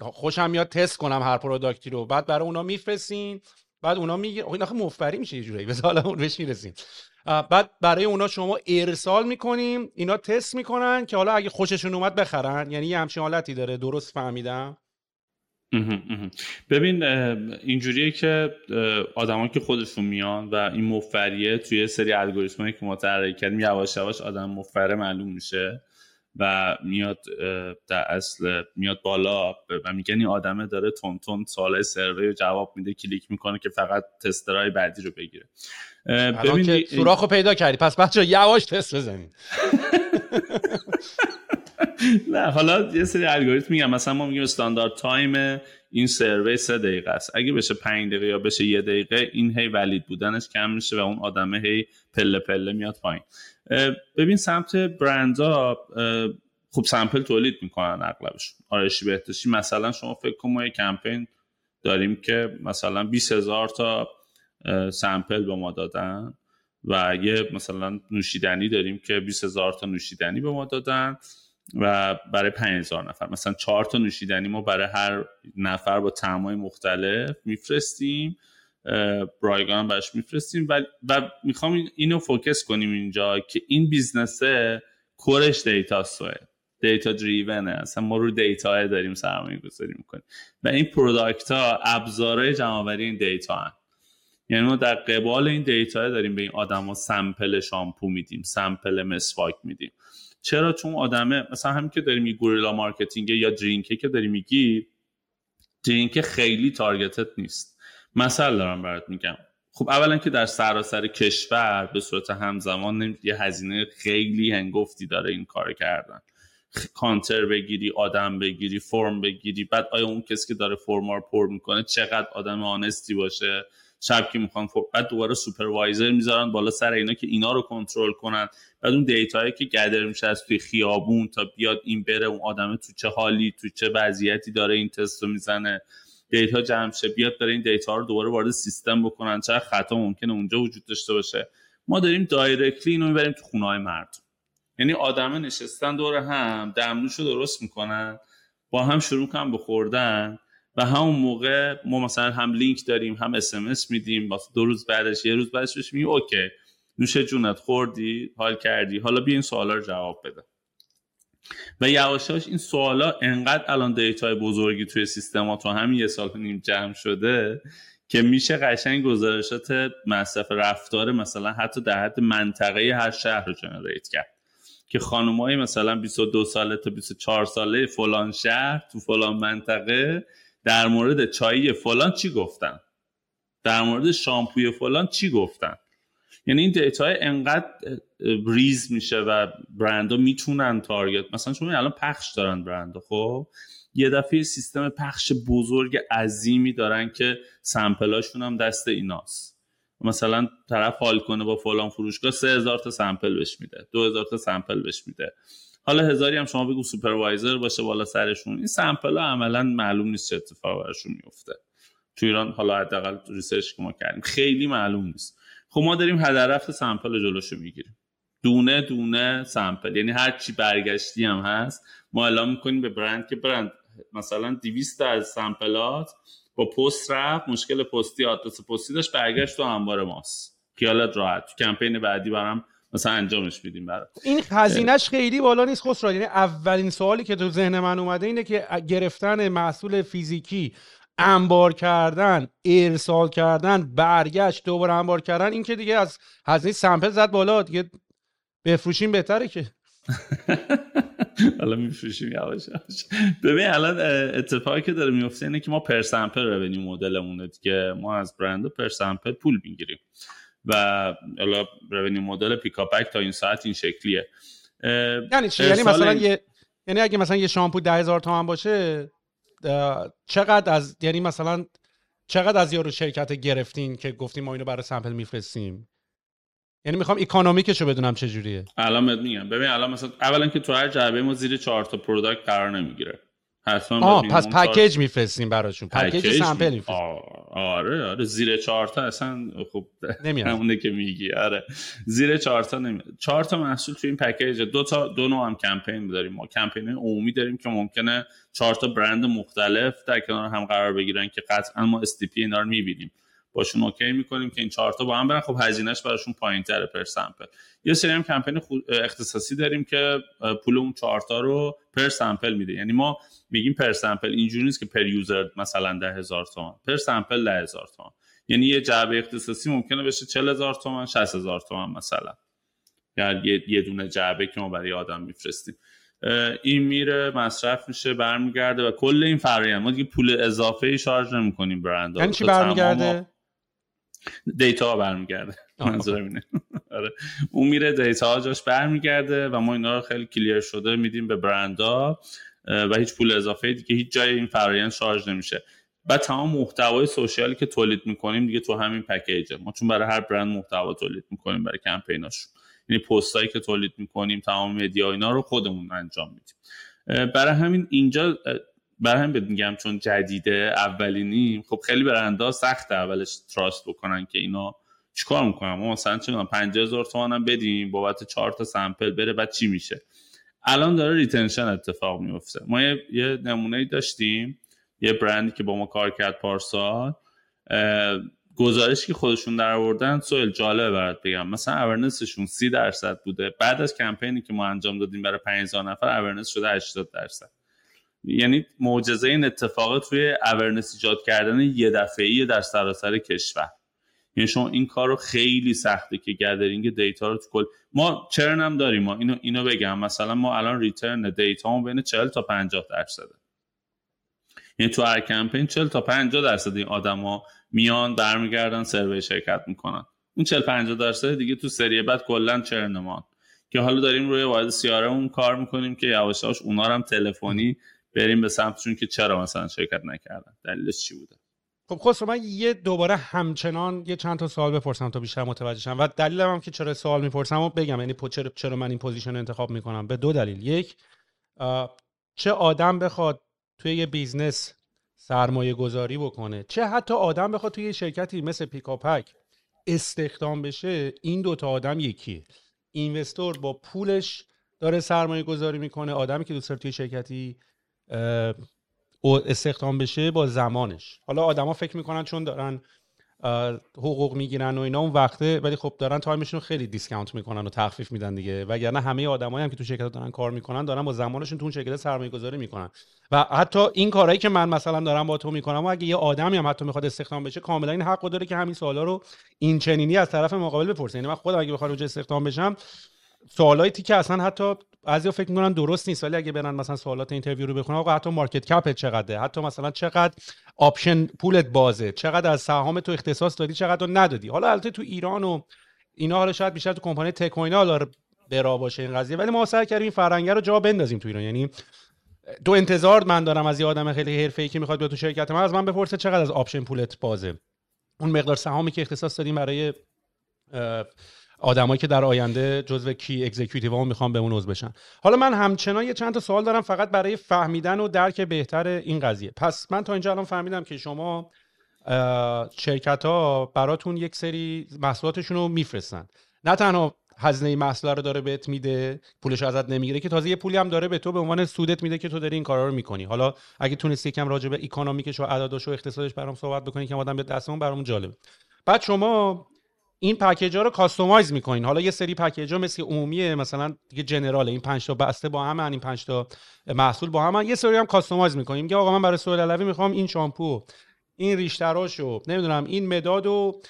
خوشم میاد تست کنم هر پروداکتی رو. بعد برای اونا میفرستین بعد اونا میگه این آخه مفبری میشه یه جوری بذار حالا اون بهش می‌رسیم. بعد برای اونا شما ارسال می‌کنیم اینا تست می‌کنن که حالا اگه خوششون اومد بخرن. یعنی یه همچین حالتی داره. درست فهمیدم؟ ببین اینجوریه که آدما که خودشون میان و این مفریه توی سری الگوریتمایی که ما طراحی کردیم یواش یواش آدم مفره معلوم میشه و میاد در اصل میاد بالا و میگن این آدمه داره تند تند سوال survey رو جواب میده کلیک می‌کنه که فقط tester های بعدی رو بگیره. ببین سوراخ رو پیدا کردی پس بچه یواش تست بزنید. نه حالا یه سری الگوریتم میگم مثلا ما میگیم standard time این survey سه دقیقه است. اگه بشه پنج دقیقه یا بشه یه دقیقه این هی valid بودنش کم میشه و اون آدمه هی پله پله میاد پایین. ببین سمت برندها خوب سمپل تولید می‌کنن اغلبشون. آرشی بهتشی مثلا شما فکر کن ما یه کمپین داریم که مثلا 20 هزار تا سمپل به ما دادن و یه مثلا نوشیدنی داریم که 20 هزار تا نوشیدنی به ما دادن. و برای 5000 نفر. مثلا 4 تا نوشیدنی ما برای هر نفر با طعمای مختلف میفرستیم برایگان هم براش میفرستیم و, و می‌خوام اینو focus کنیم اینجا که این business ه core ش data سوه data driven ه. اصلا ما رو data داریم سرمایه گذاری می‌کنیم. و این product ها ابزارهای جمعآوری این data هن. یعنی ما در قبال این data داریم به این آدما sample شامپو میدیم sample مسواک میدیم. چرا چون آدمه مثلا همین که داریم میگی guerrilla marketing یا drink ه که داری میگی drink خیلی targeted نیست. مثلا دارم برات میگم. خب اولا که در سراسر کشور به صورت همزمان یه هزینه خیلی هنگفتی داره این کار کردن. کانتر بگیری آدم بگیری فرم بگیری بعد آیا اون کسی که داره فرم رو پر می‌کنه چقدر آدم honest ی باشه؟ شب که می‌خوان بعد دوباره supervisor می‌ذارن بالا سر اینا که اینا رو کنترل کنن. بعد اون data یی که gather میشه از توی خیابون تا بیاد این بره اون آدم تو چه حالی تو چه وضعیتی داره این تست رو می‌زنه. data جمع شه بیاد بره این data رو دوباره وارد سیستم بکنن. چه خطا ممکنه اونجا وجود داشته باشه. ما داریم directly اینو می‌بریم تو خونه های مردم یعنی آدمه نشستن دور هم دمنوش رو درست می‌کنن با هم شروع کنن بخوردن و همون موقع ما مثلا هم لینک داریم هم SMS میدیم. دو روز بعدش یه روز بعدش بهش میگیم okay. نوش جونت خوردی حال کردی. حالا بیا این سوالا رو جواب بده. و یواشاش این سوالا انقدر الان data ی بزرگی توی سیستمات همین یه سال نیم جمع شده که میشه قشنگ گزارشات مصرف رفتار مثلا حتی در حد منطقه هر شهر رو generate کرد. که خانمای مثلا 22 ساله تا 24 ساله فلان شهر تو فلان منطقه در مورد چایی فلان چی گفتن؟ در مورد شامپوی فلان چی گفتن؟ یعنی این data انقدر ریز میشه و برندها می‌تونن target مثلا شما الان پخش دارن برندها خب؟ یه دفعه سیستم پخش بزرگ عظیمی دارن که sample اشون هم دست ایناست. مثلا طرف حال کنه با فلان فروشگاه سه هزار تا sample بهش میده دو هزار تا sample بهش میده. حالا هزاری هم شما بگو supervisor باشه بالا سرشون این sample ها عملا معلوم نیست چه اتفاقی براشون میفته تو ایران حالا حداقل research که ما کردیم خیلی معلوم نیست. خب ما داریم هدر رفت سمپل جلوشو می‌گیریم. دونه دونه سمپل. یعنی هر چی برگشتی هم هست. ما اعلام می‌کنیم به برند که برند مثلا 200 از سمپلات با پست رفت. مشکل پستی آدرس پستی داشت. برگشت تو انبار ماست. خیالت راحت. تو کمپین بعدی برام مثلا انجامش میدیم برای این هزینهش خیلی بالا نیست خسرو. یعنی اولین سوالی که تو ذهن من اومده اینه که گرفتن محصول فیزیکی انبار کردن ارسال کردن برگشت دوباره انبار کردن این که دیگه از هزینه سمپل زد بالا دیگه بفروشیم بهتره که. حالا میفروشیم یواش یواش. ببین الان اتفاقی که داره میفته اینه که ما پر سمپل رو مدلمونه دیگه. ما از برند پر سمپل پول می‌گیریم. و حالا رونیو مدل پیکاپک تا این ساعت این شکلیه. یعنی چی؟ یعنی مثلا یه یعنی اگه مثلا یه شامپو ده هزار تومن باشه چقدر از یعنی مثلا چقدر از یارو شرکت گرفتین که گفتیم ما اینو برای sample میفرستیم؟ یعنی می‌خوام economic ش رو بدونم چه جوریه. الان میگم. ببین الان مثلا اولا که تو هر جعبه ما زیر چهار تا product قرار نمی‌گیره. آه پس package میفرستیم براشون. package sample میفرستیم. آره آره زیر چهار تا اصلا خب نمیاد. همونه که میگی. آره زیر چهار تا نمیاد چهار تا محصول تو این package. دو تا دو نوع هم کمپین داریم ما. کمپین عمومی داریم که ممکنه چهار تا برند مختلف در کنار هم قرار بگیرن که قطعا ما STP اینا رو می‌بینیم. باشون OK می‌کنیم که این چهار تا با هم برن. خب هزینهش براشون پایینتره per sample یه سری هم کمپین اختصاصی داریم که پول اون چهار تا رو per sample میده. یعنی ما میگیم per sample اینجوری نیست که per user مثلا ده هزار تومن per sample ده هزار تومن یعنی یه جعبه اختصاصی ممکنه بشه چل هزار تومن 60 هزار تومن مثلا. یعنی یه،, یه دونه جعبه که ما برای آدم میفرستیم. این میره مصرف میشه برمیگرده و کل این فرآیند. ما دیگه پول اضافه ای شارژ نمی‌کنیم برند یعنی چی برمیگرده؟ data برمیگرده. منظورم اینه. آره. اون میره data جاش برمیگرده و ما اینا رو خیلی clear شده میدیم به برندا و هیچ پول اضافه دیگه هیچ جای این فرآیند شارژ نمیشه. و تمام محتوای social ی که تولید می‌کنیم دیگه تو همین package ه. ما چون برای هر برند محتوا تولید می‌کنیم برای کمپیناشون. یعنی پستایی که تولید می‌کنیم تمام media اینا رو خودمون انجام میدیم. برای همین اینجا برای همین میگم چون جدیده اولینیم خب خیلی برنده سخت اولش trust بکنن که اینا چیکار می‌کنن؟ ما مثلا چه 50000 تومان هم بدیم بابت 4 تا sample بره بعد چی میشه؟ الان داره retention اتفاق میفته ما یه, یه نمونه داشتیم یه برندی که با ما کار کرد پارسال گزارشی که خودشون در آوردن سوال جالبه برات بگم. مثلا awareness شون 30 درصد بوده. بعد از کمپینی که ما انجام دادیم برای 5000 نفر awareness شده 80 درصد. یعنی معجزه این اتفاق توی awareness ایجاد کردن یه دفعه در سراسر کشور. یعنی شما این کار رو خیلی سخته که gathering data رو تو کل ما churn هم داریم ما اینو اینو بگم. مثلا ما الان return data بین 40 تا 50 درصده. یعنی تو هر کمپین 40 تا 50 درصد این آدما میان برمیگردن survey شرکت می‌کنن. اون 40 50 درصد دیگه تو سری بعد کلا churn ما که حالا داریم روی وارد CRM مون کار می‌کنیم که یواش یواش اونا هم تلفنی بریم به سمتشون که چرا مثلا شرکت نکردن؟ دلیلش چی بوده؟ خب خسرو من یه دوباره همچنان یه چند تا سوال بپرسم تا بیشتر متوجه شم. و دلیلم هم که چرا سوال می‌پرسم و بگم یعنی چرا, چرا من این position انتخاب می‌کنم؟ به دو دلیل. یک چه آدم بخواد توی یه business سرمایه گذاری بکنه؟ چه حتی آدم بخواد توی یه شرکتی مثل پیکاپک استخدام بشه؟ این دوتا آدم یکیه. investor با پولش داره سرمایه گذاری می‌کنه. آدمی که دوست داره توی شرکتی استخدام بشه با زمانش. حالا آدما فکر می‌کنن چون دارن حقوق می‌گیرن و اینا اون وقته ولی خب دارن time شون خیلی discount می‌کنن و تخفیف میدن دیگه. وگرنه همه آدمایی هم که تو شرکت دارن کار می‌کنن دارن با زمانشون تو اون شرکت سرمایه گذاری می‌کنن. و حتی این کارهایی که من مثلا دارم با تو می‌کنم و اگه یه آدمی هم حتی می‌خواد استخدام بشه کاملا این حق داره که همین سوالا رو این چنینی از طرف مقابل بپرسه. یعنی من خودم اگه بخوام استخدام بشم سوالایی که اصلا حتی بعضیا فکر می‌کنن درست نیست ولی اگه برن مثلا سوالات interview رو بخونن آقا حتی market cap چقدره؟ حتی مثلا چقدر option pool ت بازه؟ چقدر از سهام تو اختصاص دادی چقدر ندادی؟ حالا البته تو ایران و اینا حالا شاید بیشتر تو کمپانی tech و اینا برا باشه این قضیه ولی ما سعی کردیم این فرهنگه رو جا بندازیم تو ایران. یعنی دو انتظار من دارم از یه آدم خیلی حرفه‌ای که می‌خواد بیاد تو شرکت من از من بپرسه چقدر از option pool ت بازه. اون مقدار سهامی که اختصاص دادیم برای آدمایی که در آینده جزو key executive هم می‌خوام به اون عضو بشن. حالا من همچنان یه چند تا سوال دارم فقط برای فهمیدن و درک بهتر این قضیه. پس من تا اینجا الان فهمیدم که شما شرکت ها براتون یک سری محصولاتشون رو میفرستن. نه تنها هزینه محصول رو داره بهت میده پولش ازت نمی‌گیره که تازه یه پولی هم داره به تو به عنوان سودت میده که تو داری این کارا رو می‌کنی. حالا اگه تونستی یکم راجع به economic ش و اعدادش و اقتصادش برام صحبت بکنی که آدم به دستمون برام جالبه. بعد شما این package ها رو customize می‌کنین. حالا یه سری package ها مثل عمومیه مثلا دیگه general این 5 تا بسته با هم این 5 تا محصول با هم یه سری هم customize می‌کنیم میگه آقا من برای سوال علوی می‌خوام این شامپو این ریشتراشو نمی‌دونم این مداد و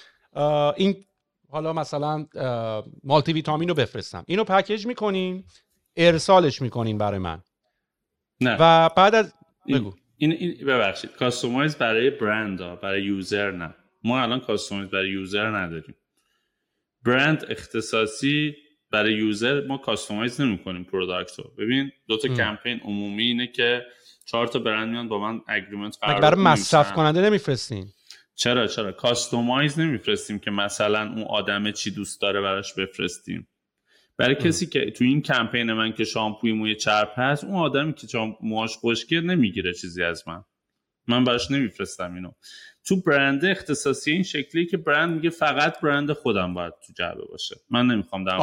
این حالا مثلا مولتی ویتامین رو بفرستم. اینو پکیج می‌کنین ارسالش می‌کنین برای من. نه. و بعد از بگو. این, این ببخشید. customize برای برند ها برای user نه. ما الان customize برای user نداریم. برند اختصاصی برای user ما customize نمی‌کنیم product رو. ببین دو تا کمپین عمومی اینه که چهار تا برند میان با من agreement قرار برای مصرف کننده نمیفرستین؟ چرا چرا؟ customize نمیفرستیم که مثلا اون آدم چی دوست داره براش بفرستیم. برای کسی که تو این کمپین من که شامپوی موی چرب هست اون آدمی که موهاش خشکه نمی‌گیره چیزی از من. من براش نمیفرستم اینو. تو برند اختصاصی این شکلی که برند میگه فقط برند خودم باید تو جعبه باشه. من نمی‌خوام در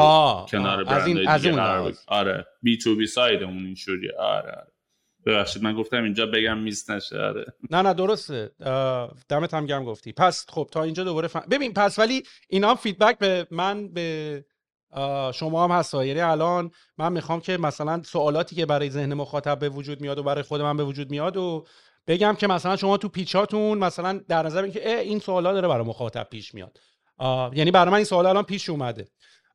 کنار برند دیگه قرار آره B2B side اون اینجوریه. آره آره. ببخشید من گفتم اینجا بگم میز نشه. آره. نه نه درسته. دمت هم گرم گفتی. پس خب تا اینجا دوباره فهم... ببین پس ولی اینا هم فیدبک به من به شما هم هست. یعنی الان من می‌خوام که مثلا سوالاتی که برای ذهن مخاطب به وجود میاد و برای خود من به وجود میاد و بگم که مثلا شما تو پیچاتون مثلا در نظر که این سوالا داره برای مخاطب پیش میاد. یعنی برای من این سوال الان پیش اومده.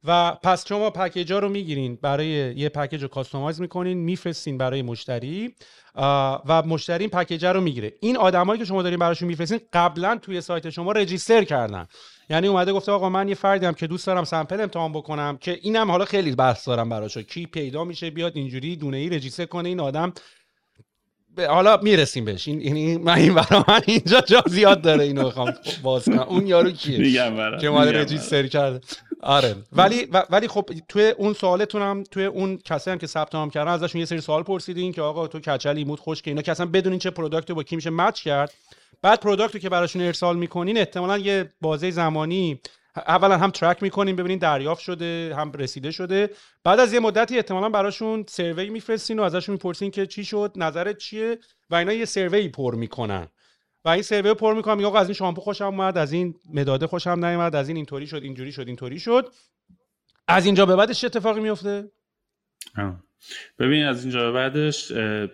و پس شما پکیجا رو می‌گیرین. برای یه پکیج رو کاستومایز می‌کنین میفرستین برای مشتری و مشتری این پکیج رو می‌گیره. این آدمایی که شما دارین براشون میفرستین قبلا توی سایت شما رجیستر کردن. یعنی اومده گفته آقا من یه فردی که دوست دارم سمپل امتحان بکنم که اینم حالا خیلی بحث دارم براشو کی پیدا میشه بیاد اینجوری دونه ای رجیستر کنه این آدم حالا می‌رسیم بهش. این یعنی من این برای من اینجا جا زیاد داره اینو بخوام باز کنم. اون یارو کیه؟ میگم که مال رجیستر کرده. آره. ولی ولی خب توی اون سوالتون هم توی اون کسی هم که ثبت نام کردن ازشون یه سری سوال پرسیدین که آقا تو کچل ایمود خوش که اینا که اصلا بدونین چه product با کی میشه match کرد. بعد product که براشون ارسال می‌کنین احتمالا یه بازه زمانی اولا هم track می‌کنیم ببینین دریافت شده هم رسیده شده. بعد از یه مدتی احتمالا براشون survey میفرستین و ازشون می‌پرسین که چی شد نظرت چیه؟ و اینا یه survey پر می‌کنن. و این survey پر می‌کنم میگه از این شامپو خوشم اومد از این مداده خوشم نیومد از این اینطوری شد اینجوری شد اینطوری شد. از اینجا به بعدش چه اتفاقی میفته ببین از اینجا به بعدش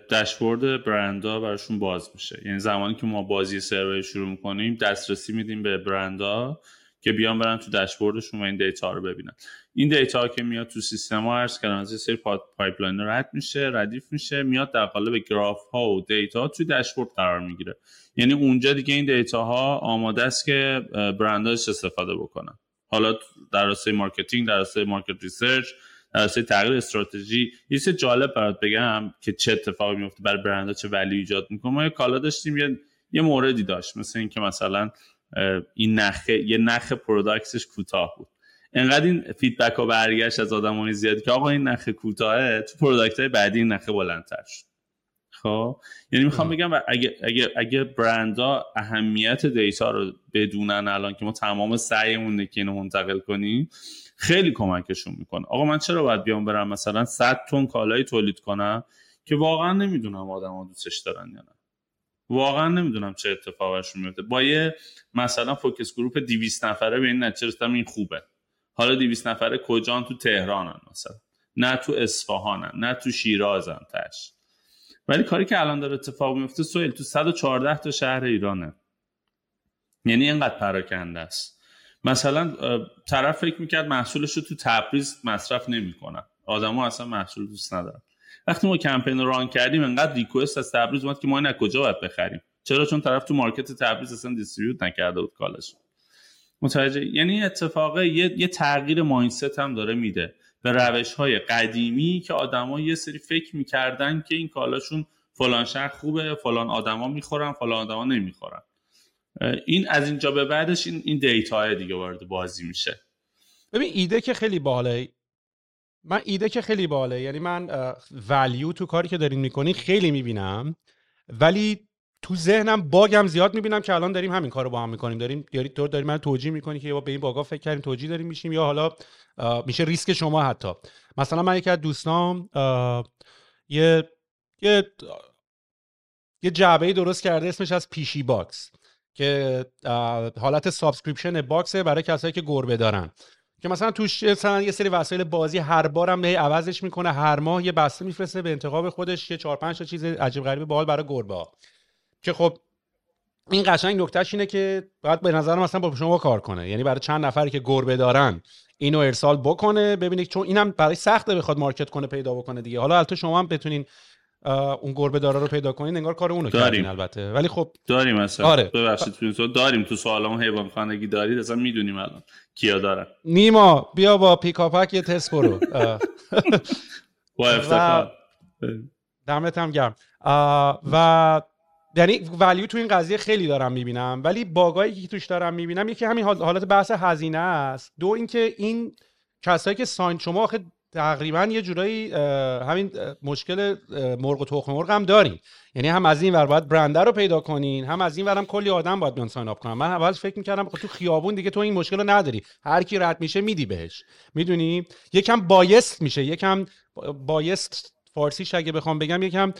داشبورد برندا براشون باز میشه. یعنی زمانی که ما بازی survey شروع می‌کنیم دسترسی میدیم به برندا. که بیان برن تو داشبوردشون و این data رو ببینن. این data که میاد تو سیستم ها عرض از سری pipeline رد میشه ردیف میشه میاد در قالب گراف ها و data تو داشبورد قرار می‌گیره. یعنی اونجا دیگه این data ها آماده است که برندا ازش استفاده بکنن. حالا در راستای marketing در راستای market research در راستای تغییر استراتژی یه چیز جالب برات بگم که چه اتفاقی میفته برای برندها چه value ای ایجاد می‌کنه. ما یه کالا داشتیم یه یه موردی داشت مثل اینکه مثلا این نخه یه نخ product ش کوتاه بود. انقدر این feedback ها برگشت از آدمای زیادی که آقا این نخ کوتاهه تو product های بعدی این نخه بلندتر شد. خب؟ یعنی می‌خوام بگم اگه اگه اگه برندا اهمیت data رو بدونن الان که ما تمام سعیمون که اینو منتقل کنیم خیلی کمکشون می‌کنه. آقا من چرا باید بیام برم مثلا 100 تن کالایی تولید کنم که واقعا نمی‌دونم آدما دوستش دارن یا نه. واقعا نمی‌دونم چه اتفاقش میفته با یه مثلا فوکس گروپ 200 نفره به این نتیجه این خوبه. حالا 200 نفره کجان؟ تو تهرانن مثلا. نه تو اصفهانن نه تو شیرازن تش ولی کاری که الان داره اتفاق میفته سویل تو 114 تا شهر ایرانه. یعنی اینقدر پراکنده است. مثلا طرف فکر می‌کرد محصولش رو تو تبریز مصرف نمی‌کنن. آدما اصلا محصول دوست ندارن. وقتی ما کمپین رو ران کردیم انقدر ریکوست از تبریز اومد که ما این کجا باید بخریم؟ چرا؟ چون طرف تو مارکت تبریز اصلا دیستریبیوت نکرده بود کالش متوجه؟ یعنی اتفاق یه, یه تغییر مایندست هم داره میده به روش های قدیمی که آدما یه سری فکر می‌کردن که این کالاشون فلان شهر خوبه فلان آدما می‌خورن فلان آدما نمی‌خورن. این از اینجا به بعدش این این دیتا دیگه وارد بازی میشه. ببین ایده که خیلی باحاله. من ایده که خیلی باله. یعنی من ولیو تو کاری که دارین می‌کنین خیلی می‌بینم. ولی تو ذهنم باگم زیاد می‌بینم که الان داریم همین کار رو با هم می‌کنیم. داریم داری تو داری من توجیه می‌کنی که به این باگا فکر کردیم توجیه داریم میشیم یا حالا میشه ریسک شما حتی. مثلا من یکی از دوستام یه یه یه جعبه درست کرده اسمش هست پیشی box که حالت subscription box ه برای کسایی که گربه دارن. که مثلا توش مثلا یه سری وسایل بازی هر بارم هی عوضش می‌کنه هر ماه یه بسته میفرسته به انتخاب خودش یه 4 5 تا چیز عجیب غریب باحال برای گربه که خب این قشنگ نکتهش اینه که باید به نظر مثلا با شما کار کنه. یعنی برای چند نفری که گربه دارن اینو ارسال بکنه ببینید چون اینم برای سخته بخواد مارکت کنه پیدا بکنه دیگه. حالا البته شما هم بتونین اون گربه داره رو پیدا کنین انگار کار اونو کردین البته. ولی خب داریم مثلا آره. ببخشید تو داریم. تو سوالمون حیوان خانگی دارید اصلا می‌دونیم الان کیا دارن. نیما بیا با پیکاپک یه تست برو. با افتخار. دمت هم گرم. و یعنی ولیو تو این قضیه خیلی دارم می‌بینم ولی باگایی که توش دارم می‌بینم یکی همین حالت بحث هزینه است. دو اینکه این کسایی که ساین شما آخه تقریبا یه جورایی همین مشکل مرغ و تخم مرغ هم داریم. یعنی هم از این ور باید برنده رو پیدا کنین هم از این ور هم کلی آدم باید بیان ساین کنن. من اول فکر می‌کردم خب تو خیابون دیگه تو این مشکل رو نداری. هر کی رد میشه میدی بهش. می‌دونی؟ یکم بایست میشه. یکم بایست فارسیش اگه بخوام بگم یکم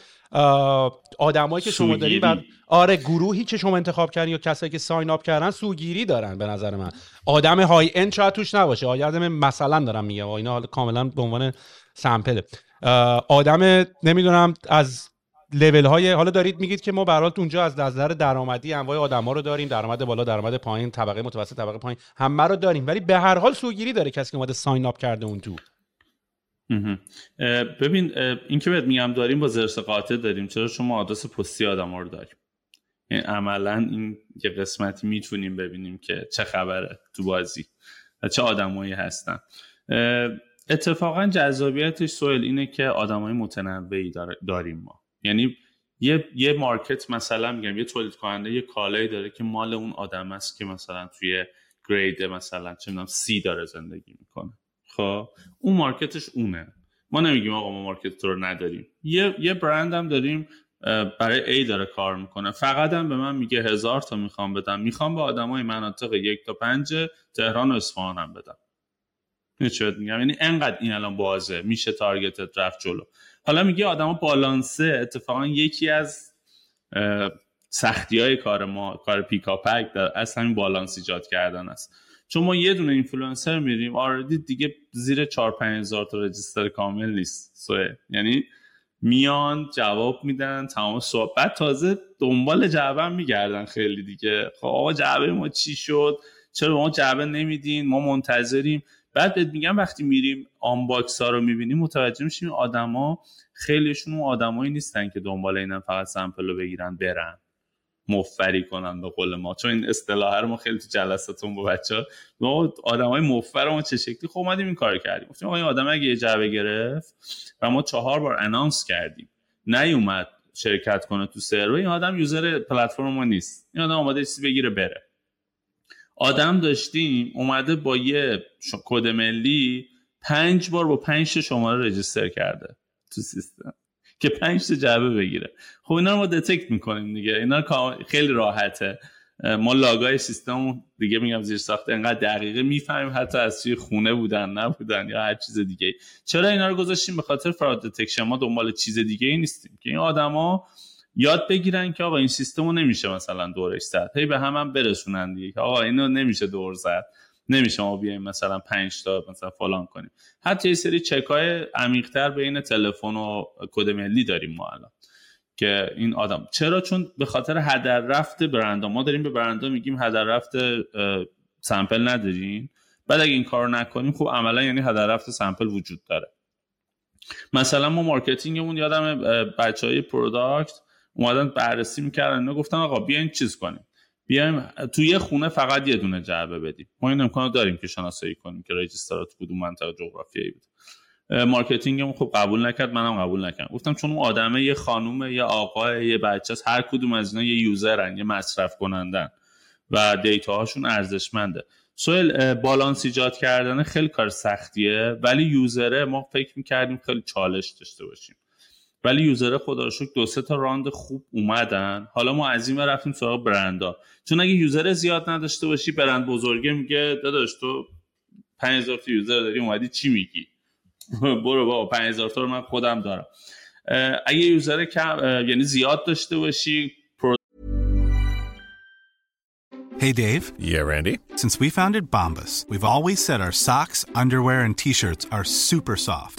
آدمایی که شما دارین بعد آره گروهی که شما انتخاب کردین یا کسایی که ساین اپ کردن سوگیری دارن به نظر من. آدم های اند شاید توش نباشه. آدم مثلا دارم میگم. اینا حالا کاملا به عنوان سمپل آدم نمی‌دونم از لول های حالا دارید میگید که ما برات اونجا از نظر درآمدی انواع آدما رو داریم. درآمد بالا درآمد پایین طبقه متوسط طبقه پایین. همه رو داریم. ولی به هر حال سوگیری داره کسی که اومده ساین اپ کرده اون تو. ببین این که بهت میگم داریم با زرس قاطع داریم چرا شما آدرس پستی آدم رو داریم یعنی عملا این یه قسمتی می‌تونیم ببینیم که چه خبره تو بازی و چه آدمایی هستن. اتفاقا جذابیتش سوال اینه که آدمای متنوعی داریم ما. یعنی یه یه مارکت مثلا میگم یه تولید کننده یه کالایی داره که مال اون آدم است که مثلا توی گرید مثلا چه سی داره زندگی می‌کنه. خب اون مارکتش اونه. ما نمیگیم آقا ما مارکت رو نداریم. یه یه برند هم داریم برای ای داره کار می‌کنه. فقط هم به من میگه هزار تا می‌خوام بدم. می‌خوام به آدمای مناطق یک تا پنج تهران و اصفهان هم بدم. میگم؟ یعنی انقدر این الان بازه. میشه تارگتت رفت جلو. حالا میگه آدما بالانسه. اتفاقا یکی از سختی های کار ما کار پیکاپک در از همین بالانس ایجاد کردن است. چون ما یه دونه اینفلوئنسر میریم آردی دیگه زیر 4 5000 تا رجیستر کامل نیست. سوه یعنی میان جواب میدن تمام صحبت تازه دنبال جعبه میگردن خیلی دیگه. خب آقا جعبه ما چی شد؟ چرا ما جعبه نمیدین؟ ما منتظریم. بعد بهت میگم وقتی میریم آنباکس ها رو می‌بینیم متوجه میشیم آدما خیلیشون آدمایی نیستن که دنبال اینن فقط سمپل رو بگیرن برن. مفری کنن به قول ما. چون این اصطلاح رو ما خیلی تو جلساتون با بچه ما آدم های مفر ما چه شکلی خب اومدیم این کار کردیم. گفتیم آقا این آدم اگه یه جعبه گرفت و ما چهار بار انانس کردیم. نیومد شرکت کنه تو سرور. این آدم یوزر پلتفرم ما نیست. این آدم اومده چیزی بگیره بره. آدم داشتیم اومده با یه کد ملی پنج بار با پنج شماره رجیستر کرده تو سیستم. که پنج تا جعبه بگیره. خب اینا رو ما دتکت می‌کنیم دیگه. اینا خیلی راحته. ما لاگای سیستم دیگه میگم زیر ساخته انقدر دقیقه می‌فهمیم حتی از توی خونه بودن نبودن یا هر چیز دیگه چرا اینا رو گذاشتیم؟ به خاطر فراد دتکشن ما دنبال چیز دیگه ای نیستیم که این آدما یاد بگیرن که آقا این سیستم رو نمیشه مثلا دورش زد. هی به هم هم برسونن دیگه آقا اینو نمیشه دور زد. نمیشه ما بیایم مثلا 5 تا مثلا فلان کنیم. حتی یه سری چک های عمیق‌تر بین تلفن و کد ملی داریم ما الان که این آدم. چرا؟ چون به خاطر هدر رفت برندا ما داریم به برندا میگیم هدر رفت sample ندارین. بعد اگه این کار نکنیم خب عملا یعنی هدر رفت sample وجود داره. مثلا ما marketing مون یادم بچه های product اومدن بررسی می‌کردن. اینا گفتن آقا بیاین چیز کنیم. بیایم تو یه خونه فقط یه دونه جعبه بدیم. ما این امکانو داریم که شناسایی کنیم که register ات کدوم منطقه جغرافیایی بود. marketing مون خب قبول نکرد منم قبول نکردم. گفتم چون اون آدمه یه خانومه یه آقای یه بچه هر کدوم از اینا یه user ن یه مصرف کنندن و data هاشون ارزشمنده سوال بالانس ایجاد کردن خیلی کار سختیه ولی user ه ما فکر می‌کردیم خیلی چالش داشته باشیم. ولی user خدا رو شکر دو سه تا round خوب اومدن حالا ما از این رفتیم سراغ برندا چون اگه user زیاد نداشته باشی برند بزرگه میگه داداش تو 5000 تا user داری اومدی چی میگی برو بابا 5000 تا رو من خودم دارم اگه user کم یعنی زیاد داشته باشی Hey Dave. Yeah, Randy. Since we founded Bombus, we've always said our socks, underwear and t-shirts are super soft.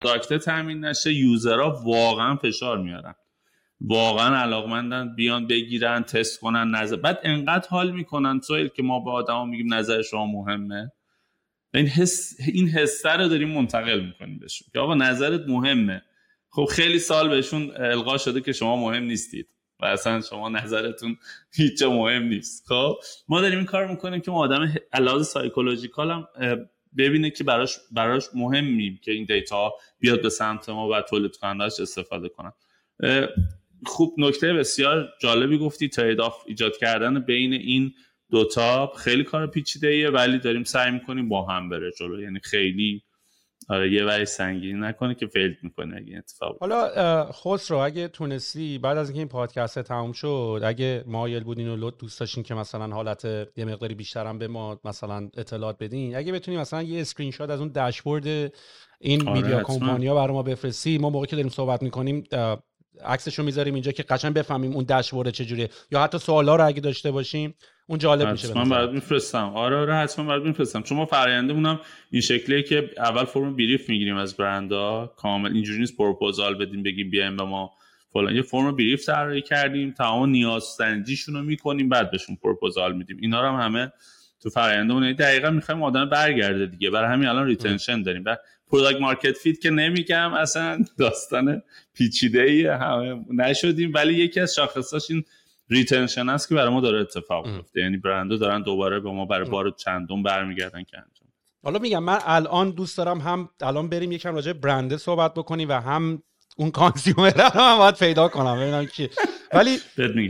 product تامین نشه user ها واقعا فشار میارن. واقعا علاقمندن بیان بگیرن تست کنن نظر بعد انقدر حال می‌کنن سویل که ما به آدما میگیم نظر شما مهمه. این حس این حسه رو داریم منتقل می‌کنیم بهشون. که آقا نظرت مهمه. خب خیلی سال بهشون القا شده که شما مهم نیستید و اصلا شما نظرتون هیچ مهم نیست. خب ما داریم این کار می‌کنیم که ما آدم علاوه سایکولوژیکال هم ببینه که براش براش مهمیم که این data بیاد به سمت ما و تولید کنندهاش استفاده کنن. خوب نکته بسیار جالبی گفتی trade-off ایجاد کردن بین این دوتا خیلی کار پیچیده ایه ولی داریم سعی می‌کنیم با هم بره جلو. یعنی خیلی آره یه وری سنگینی نکنه که fail می‌کنه اگه اتفاق. حالا خسرو اگه تونستی بعد از اینکه این پادکست تموم شد اگه مایل بودین و لط دوست داشتین که مثلا حالت یه مقداری بیشترم به ما مثلا اطلاعات بدین اگه بتونی مثلا یه اسکرین شات از اون داشبورد این آره، میدیا. کمپانیا برای ما بفرستی ما موقعی که داریم صحبت می‌کنیم عکسشو می‌ذاریم اینجا که قشنگ بفهمیم اون داشبورد چجوریه یا حتی سوالا رو اگه داشته باشیم اون جالب میشه نظرم. برات میفرستم. آره آره حتما برات میفرستم. چون ما فرآیندمون هم این شکلیه که اول فرم brief می‌گیریم از برندا کامل اینجوری نیست پروپوزال بدیم بگیم بیایم به ما فلان. یه فرم brief طراحی کردیم تمام نیاز سنجیشون رو می‌کنیم بعد بهشون پروپوزال میدیم. اینا رو هم همه تو فرآیند دقیقا می‌خوایم آدم برگرده دیگه. برای همین الان retention داریم. و product market fit که نمیگم اصلا داستان پیچیده ای همه نشدیم. ولی یکی از شاخصاش این retention است که برای ما داره اتفاق میفته یعنی برندو دارن دوباره به ما برای بار چندم برمیگردن که انجام حالا میگم من الان دوست دارم هم الان بریم یکم راجع برنده صحبت بکنیم و هم اون consumer رو هم باید پیدا کنم ببینم کی ولی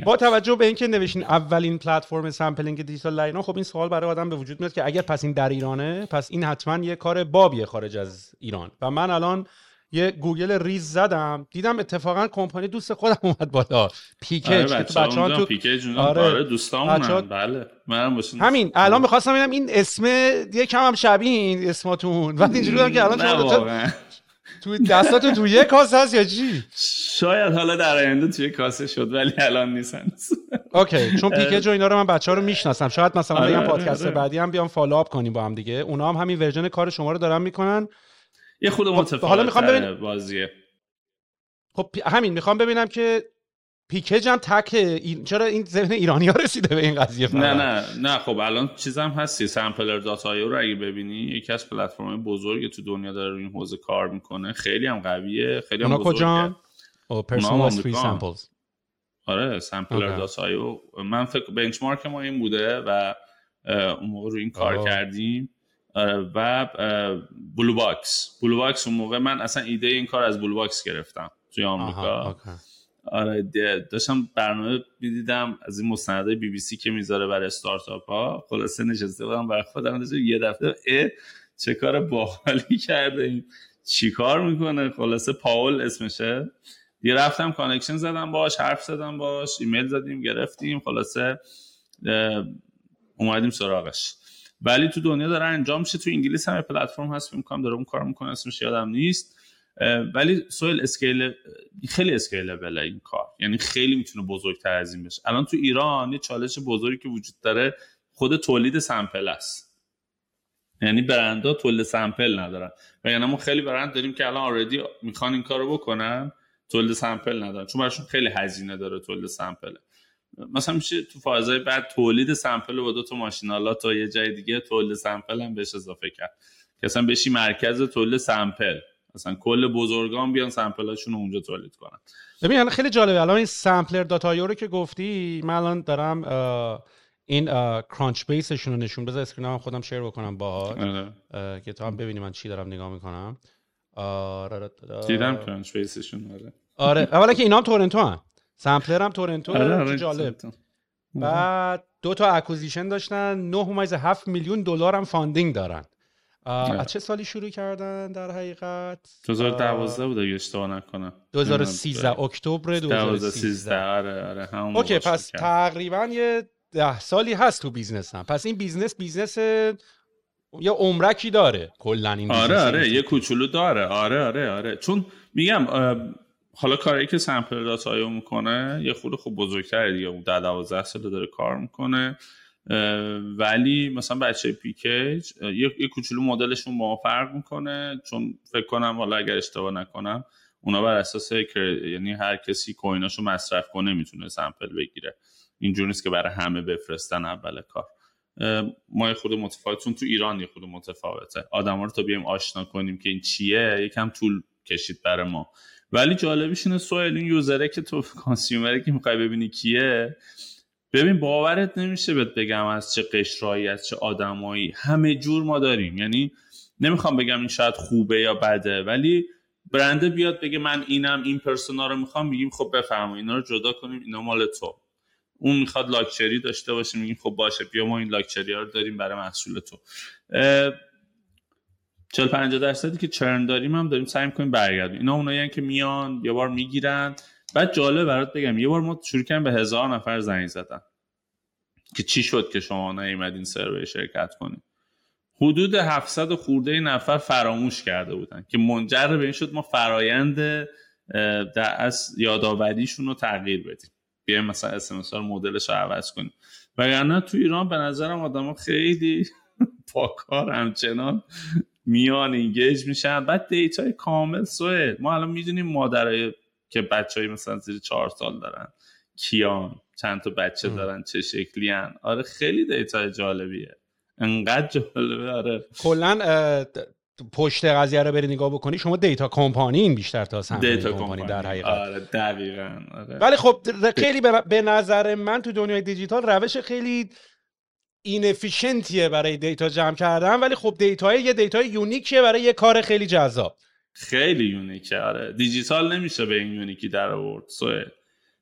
با توجه به اینکه نوشتین اولین پلتفرم sampling دیجیتال ایران خب این سوال برای آدم به وجود میاد که اگر پس این در ایرانه پس این حتما یه کار بابیه خارج از ایران. و من الان یه گوگل ریز زدم دیدم اتفاقا کمپانی دوست خودم اومد بالا. پیکج آره تو بچه‌ها تو پیکج آره, آره دوستامون بله. منم همین الان می‌خواستم ببینم این اسم یه کم هم شبیه این اسماتون. وقتی اینجوری که الان شما تو دستاتون تو یه کاسه هست یا چی؟ شاید حالا در آینده توی کاسه شد ولی الان نیستن اوکی چون پیکج و اینا رو من بچه ها رو می‌شناسم. شاید مثلا آره بگم پادکست آره. بعدی هم بیام فالوآپ کنیم با هم دیگه. اونا هم همین ورژن کار شما رو دارن می‌کنن. یه خود متفاوت حالا می‌خوام ببین بازیه. خب همین می‌خوام ببینم که Peekage هم تک این... چرا این ذهن ایرانی ها رسیده به این قضیه نه نه نه خب الان چیزم هستی. Sampler.io رو اگه ببینی یکی از پلتفرم بزرگی تو دنیا داره روی این حوزه کار می‌کنه. خیلی هم قویه خیلی هم بزرگه. کجا او personal samples آره Sampler.io من فکر benchmark ما این بوده و اون موقع روی این کار آه. کردیم. و Blue Box Blue Box اون موقع من اصلا ایده این کار از Blue Box گرفتم توی آمریکا. آره داشتم برنامه می‌دیدم از این مستندهای بی بی سی که می‌ذاره برای استارتاپ ها خلاصه نشسته بودم برای خودم یه دفعه اه چه کار باحالی کرده این؟ چی کار می‌کنه؟ خلاصه پاول اسمشه. یه رفتم connection زدم باش حرف زدم باش ایمیل زدیم گرفتیم. خلاصه اومدیم سراغش. ولی تو دنیا داره انجام میشه. تو انگلیس هم پلتفرم هست می‌کنم داره اون کار می‌کنه اسمش یادم نیست. ولی سویل scale خیلی scalable این کار. یعنی خیلی می‌تونه بزرگتر از این بشه. الان تو ایران یه چالش بزرگی که وجود داره خود تولید sample است. یعنی برندها تولید sample ندارن. و یعنی ما خیلی برند داریم که الان already می‌خوان این کارو بکنن تولید sample ندارن. چون براشون خیلی هزینه داره تولید sample. مثلا میشه تو فازهای بعد تولید sample با دو تا ماشین‌آلات تا یه جای دیگه تولید sample هم بهش اضافه کرد. که اصلا بشی مرکز تولید sample. مثلا کل بزرگان بیان sample اشون رو اونجا تولید کنن. ببین الان خیلی جالبه. الان این Sampler.io رو که گفتی من الان دارم این Crunchbase شون رو نشون بذار screen خودم share بکنم باهات. آره. که تو هم ببینی من چی دارم نگاه می‌کنم. آره دیدم Crunchbase شون آره. آره. اولا که اینا هم تورنتو هم Sampler هم تورنتو آره, آره، جالب. بعد دو تا acquisition داشتن 9.7 میلیون دلار هم funding دارن. از چه سالی شروع کردن در حقیقت؟ 2012 بود اگه اشتباه نکنم. 2013 اکتبر 2013 آره آره همون اوکی پس تقریبا یه ده سالی هست تو business هم پس این business business یه عمرکی داره کلا این آره آره یه کوچولو داره. آره آره آره. چون میگم حالا کاری که Sampler.io می‌کنه یه خورده خوب بزرگتره دیگه اون 10 12 سال داره کار می‌کنه. ولی مثلا بچه Peekage یه, یه کوچولو مدلشون با فرق می‌کنه. چون فکر کنم حالا اگر اشتباه نکنم اونا بر اساس یعنی هر کسی coin اشو مصرف کنه می‌تونه sample بگیره. اینجور نیست که برای همه بفرستن اول کار. ما یه خورده متفاوت چون تو ایران یه خورده متفاوته. آدم رو تا بیایم آشنا کنیم که این چیه یکم طول کشید برای ما. ولی جالبیش اینه سوال این یوزره که تو کانسیومره که می‌خوای ببینی کیه ببین باورت نمیشه بهت بگم از چه قشرایی از چه آدمایی. همه جور ما داریم. یعنی نمی‌خوام بگم این شاید خوبه یا بده ولی برنده بیاد بگه من اینم این پرسونا رو می‌خوام میگیم خب بفرما اینا رو جدا کنیم اینا مال تو. اون می‌خواد لاکچری داشته باشه میگیم خب باشه بیا ما این لاکچری ها رو داریم برای محصول تو. 40 50 درصدی که چرن داریم هم داریم سعی می‌کنیم برگردیم. اینا اونایی که میان یه بار می‌گیرن. بعد جالب برات بگم یه بار ما شروع کردیم به هزار نفر زنگ زدن که چی شد که شما نیومدین سروی شرکت کنید حدود 700 خورده نفر فراموش کرده بودن که منجر به این شد ما فرایند در از یادآوریشون رو تغییر بدیم. بیایم مثلا اس رو مدلش رو عوض کنیم. وگرنه تو ایران به نظرم آدم خیلی پاکار همچنان. میان engage میشن. بعد data ی کامل سوه ما الان می‌دونیم مادرای که بچه های مثلا زیر چهار سال دارن. کیان چند تا بچه دارن چه شکلی هن. آره خیلی data جالبیه. انقدر جالبه آره. کلا پشت قضیه رو بری نگاه بکنی شما data company بیشتر تا sample data company در حقیقت. آره دقیقاً آره. ولی خب خیلی به نظر من تو دنیای دیجیتال روش خیلی inefficient یه برای data جمع کردن ولی خب data ی یه data ی unique یه برای یه کار خیلی جذاب. خیلی unique ه آره. دیجیتال نمیشه به این unique ی در آورد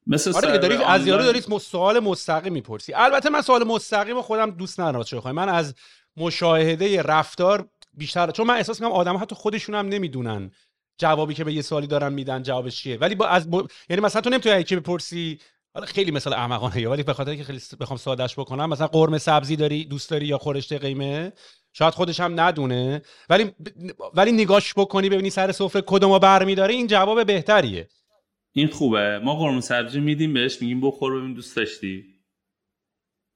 مثل آره دارید از یارو مس- سوال مستقیم می‌پرسی. البته من سوال مستقیم خودم دوست ندارم چه بخوام. من از مشاهده رفتار بیشتر چون من احساس می‌کنم آدم حتی خودشون هم نمی‌دونن جوابی که به یه سوالی دارن میدن جوابش چیه. ولی با از ب... یعنی مثلا تو نمی‌تونی یکی بپرسی حالا خیلی مثال احمقانه ولی به خاطر که خیلی بخوام سادهش بکنم مثلا قرمه سبزی داری؟ دوست داری یا خورشت قیمه؟ شاید خودش هم ندونه. ولی ولی نگاش بکنی ببینی سر سفره کدومو برمیداره این جواب بهتریه. این خوبه. ما قرمه سبزی میدیم بهش میگیم بخور ببین دوست داشتی.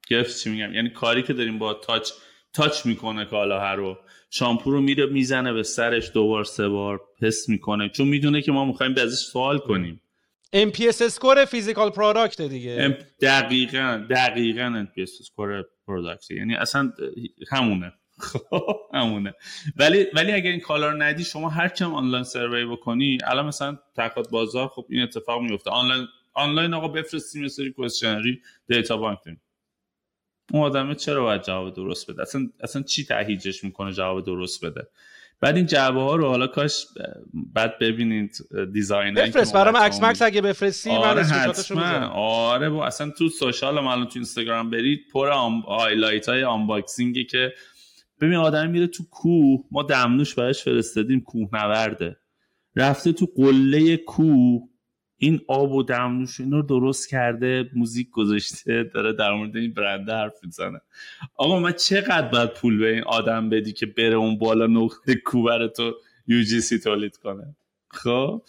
گرفت چی میگم؟ یعنی کاری که داریم با تاچ تاچ می‌کنه کالاها رو. شامپو رو میره می‌زنه به سرش دوبار سه بار حس می‌کنه. چون می‌دونه که ما می‌خوایم ازش سوال کنیم. NPS score physical product دیگه. دقیقا دقیقا NPS score product یعنی اصلا همونه. خب، همونه. ولی ولی اگر این کالا رو ندی شما هر کم آنلاین survey بکنی الان مثلا تحقیقات بازار خب این اتفاق میفته. آنلاین آنلاین آقا بفرستیم یه سری questionnaire data bank داریم اون آدمه چرا باید جواب درست بده؟ اصلا اصلا چی تهییجش می‌کنه جواب درست بده؟ بعد این جوابه ها رو حالا کاش بعد ببینید design بفرست. برام عکس مکس. اگه بفرستی من آره می‌ذارم. آره با اصلا تو social ما الان تو اینستاگرام برید پر آم... highlight های unboxing ی که ببین آدم میره تو کوه ما دمنوش براش فرستادیم کوه نورده رفته تو قله کوه این آب و دمنوش اینا رو درست کرده موزیک گذاشته داره در مورد این برنده حرف می‌زنه. آقا من چقدر باید پول به این آدم بدی که بره اون بالا نقطه کوه بره تو UGC تولید کنه؟ خب؟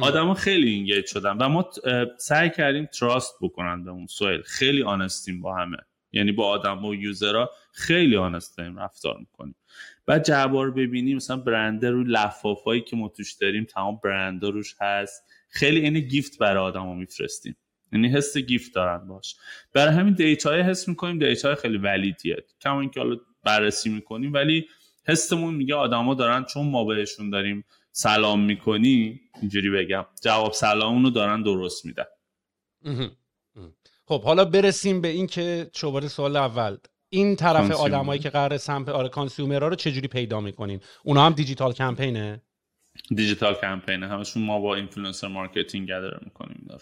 آدما خیلی engage شدن و ما سعی کردیم trust بکنن به اون سهیل. خیلی honest یم با همه. یعنی با آدم و user ها خیلی honest داریم رفتار می‌کنیم. بعد جوابا رو ببینیم مثلا برنده روی لفافایی که ما توش داریم تمام برنده روش هست. خیلی این gift برای آدما میفرستیم. یعنی حس gift دارن باش. برای همین data ی حس می‌کنیم data ی خیلی valid یه. کما اینکه حالا بررسی می‌کنیم ولی حسمون میگه آدما دارن چون ما بهشون داریم سلام می‌کنی اینجوری بگم. جواب سلام رو دارن درست میدن. خب حالا برسیم به این که شماره سوال اول. این طرف. آدمایی که قرار سمپ آره consumer ها رو چجوری پیدا می‌کنین؟ اونا هم digital campaign ه؟ digital campaign. همشون ما با influencer marketing gather می‌کنیم رو.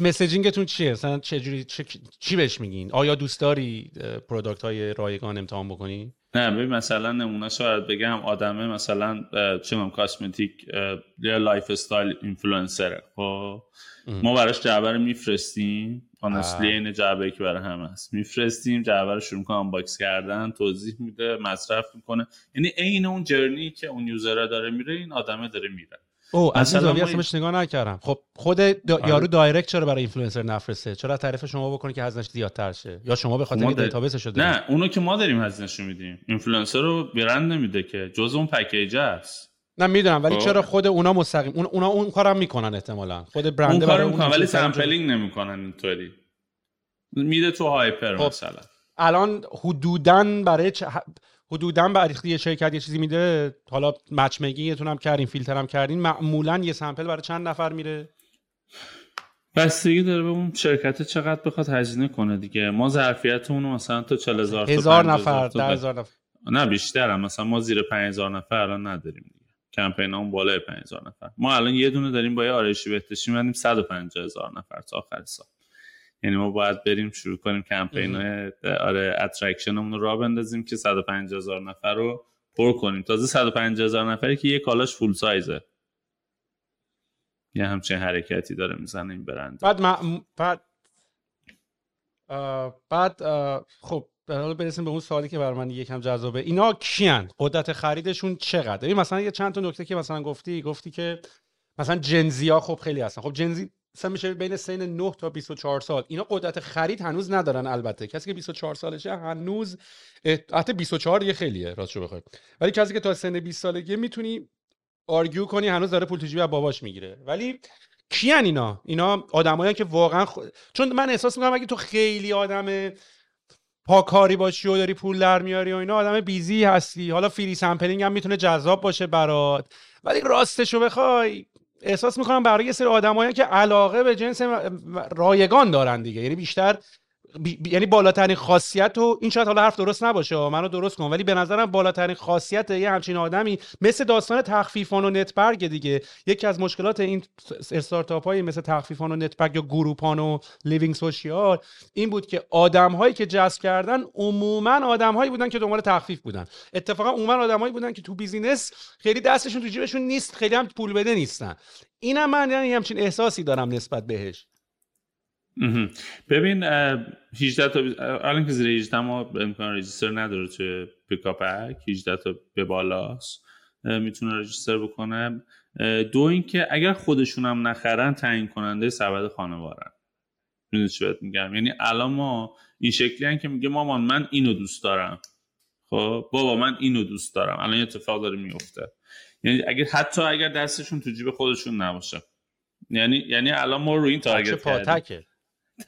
messaging تون چیه؟ مثلا چجوری چه- چی بهش میگین؟ آیا دوست داری product های رایگان امتحان بکنی؟ نه ببین مثلا نمونه شاید بگم آدمه مثلا چه می‌دونم cosmetic یا lifestyle influencer ه. خب؟ ما براش جعبه رو میفرستیم. آه. این جعبه که برای همه هست میفرستیم جعبه رو شروع می‌کنه unbox کردن توضیح میده مصرف می‌کنه. یعنی عین اون journey که اون user داره میره این آدمه داره میره. او از این زاویه اصلا نگاه نکردم. خب خود دا... یارو دایرکت چرا برای اینفلوئنسر نفرسته؟ چرا تعریف شما بکنه که هزینه‌اش زیادتر شه؟ یا شما به خاطر داریم- دیتابیسش شده نه اونو که ما داریم هزینه‌شو میدیم. اینفلوئنسر رو برند نمیده که. جز اون پکیج است. نه می‌دونم ولی خب. چرا خود اونا مستقیم اون اونا اون کارم می‌کنن احتمالاً خود برنده اون کارو می‌کنن ولی سامپلینگ نمی‌کنن اینطوری میده تو هایپر خب. مثلا الان حدوداً برای چه... حدوداً برای یه شرکت یه چیزی میده حالا مچ میکینگتون هم کردین فیلتر هم کردین معمولا یه سمپل برای چند نفر میره بستگی داره به اون شرکت چقدر بخواد هزینه کنه دیگه ما ظرفیتمون رو مثلا تا 40000 تا هزار 50,000 نفر تا ده ب- هزار نفر نه بیشتر هم. مثلا ما زیر 5000 نفر الان نداریم کمپین اون بالای 5000 نفر. ما الان یه دونه داریم با یه آرایشی بهداشتی می‌بندیم 150000 نفر تا آخر سال. یعنی ما باید بریم شروع کنیم کمپین آره attraction مون رو راه بندازیم که 150000 نفر رو پر کنیم. تازه 150000 نفری که یه کالاش full size ه یه همچین حرکتی داره می‌زنه این برند بعد مع- بعد آه، بعد آه، خب در حال برسیم به اون سوالی که برای من یکم جذابه. اینا کیان؟ قدرت خریدشون چقدر؟ ببین مثلا یه چند تا نکته که مثلا گفتی گفتی که مثلا جنزی ها خب خیلی هستن. خب جنزی مثلا میشه بین سین 9 تا 24 سال. اینا قدرت خرید هنوز ندارن البته. کسی که 24 سالشه هنوز حتی 24 دیگه خیلیه راستشو بخوای ولی کسی که تا سن 20 سالگی می‌تونی argue کنی هنوز داره پول تو جیب باباش می‌گیره. ولی کیان اینا؟ اینا آدمایی که واقعا خ... چون من احساس می‌کنم اگه تو خیلی آدم پاکاری باشی و داری پول در میاری و اینا آدم busy هستی. حالا free sampling هم می‌تونه جذاب باشه برات. ولی راستشو بخوای احساس می‌کنم برای یه سری آدمایی که علاقه به جنس رایگان دارن دیگه. یعنی بیشتر بی... یعنی بالاترین خاصیت و این شاید حالا حرف درست نباشه منو درست کن ولی به نظرم بالاترین خاصیت یه همچین آدمی مثل داستان تخفیفان و نت‌برگ دیگه. یکی از مشکلات این استارتاپ های مثل تخفیفان و نت‌برگ یا گروپان و لیوینگ سوشیال این بود که آدم هایی که جذب کردن عموما آدم هایی بودن که دنبال تخفیف بودن. اتفاقا عموما آدم هایی بودن که تو business خیلی دستشون تو جیبشون نیست خیلی هم پول بده نیستن. اینم من یعنی همچین احساسی دارم نسبت بهش. ببین 18 تا الان که زیر 18 ما امکان register نداره توی پیکاپک 18 تا به بالاست می‌تونه رجیستر بکنه. دو اینکه اگر خودشون هم نخرن تعیین کننده سبد خانوارن. می‌دونی چی بهت میگم؟ یعنی الان ما این شکلی هم که میگه مامان من اینو دوست دارم. خب؟ بابا من اینو دوست دارم. الان اتفاق داره میفته یعنی اگر حتی اگر دستشون تو جیب خودشون نباشه. یعنی یعنی الان ما رو این تارگت کردیم.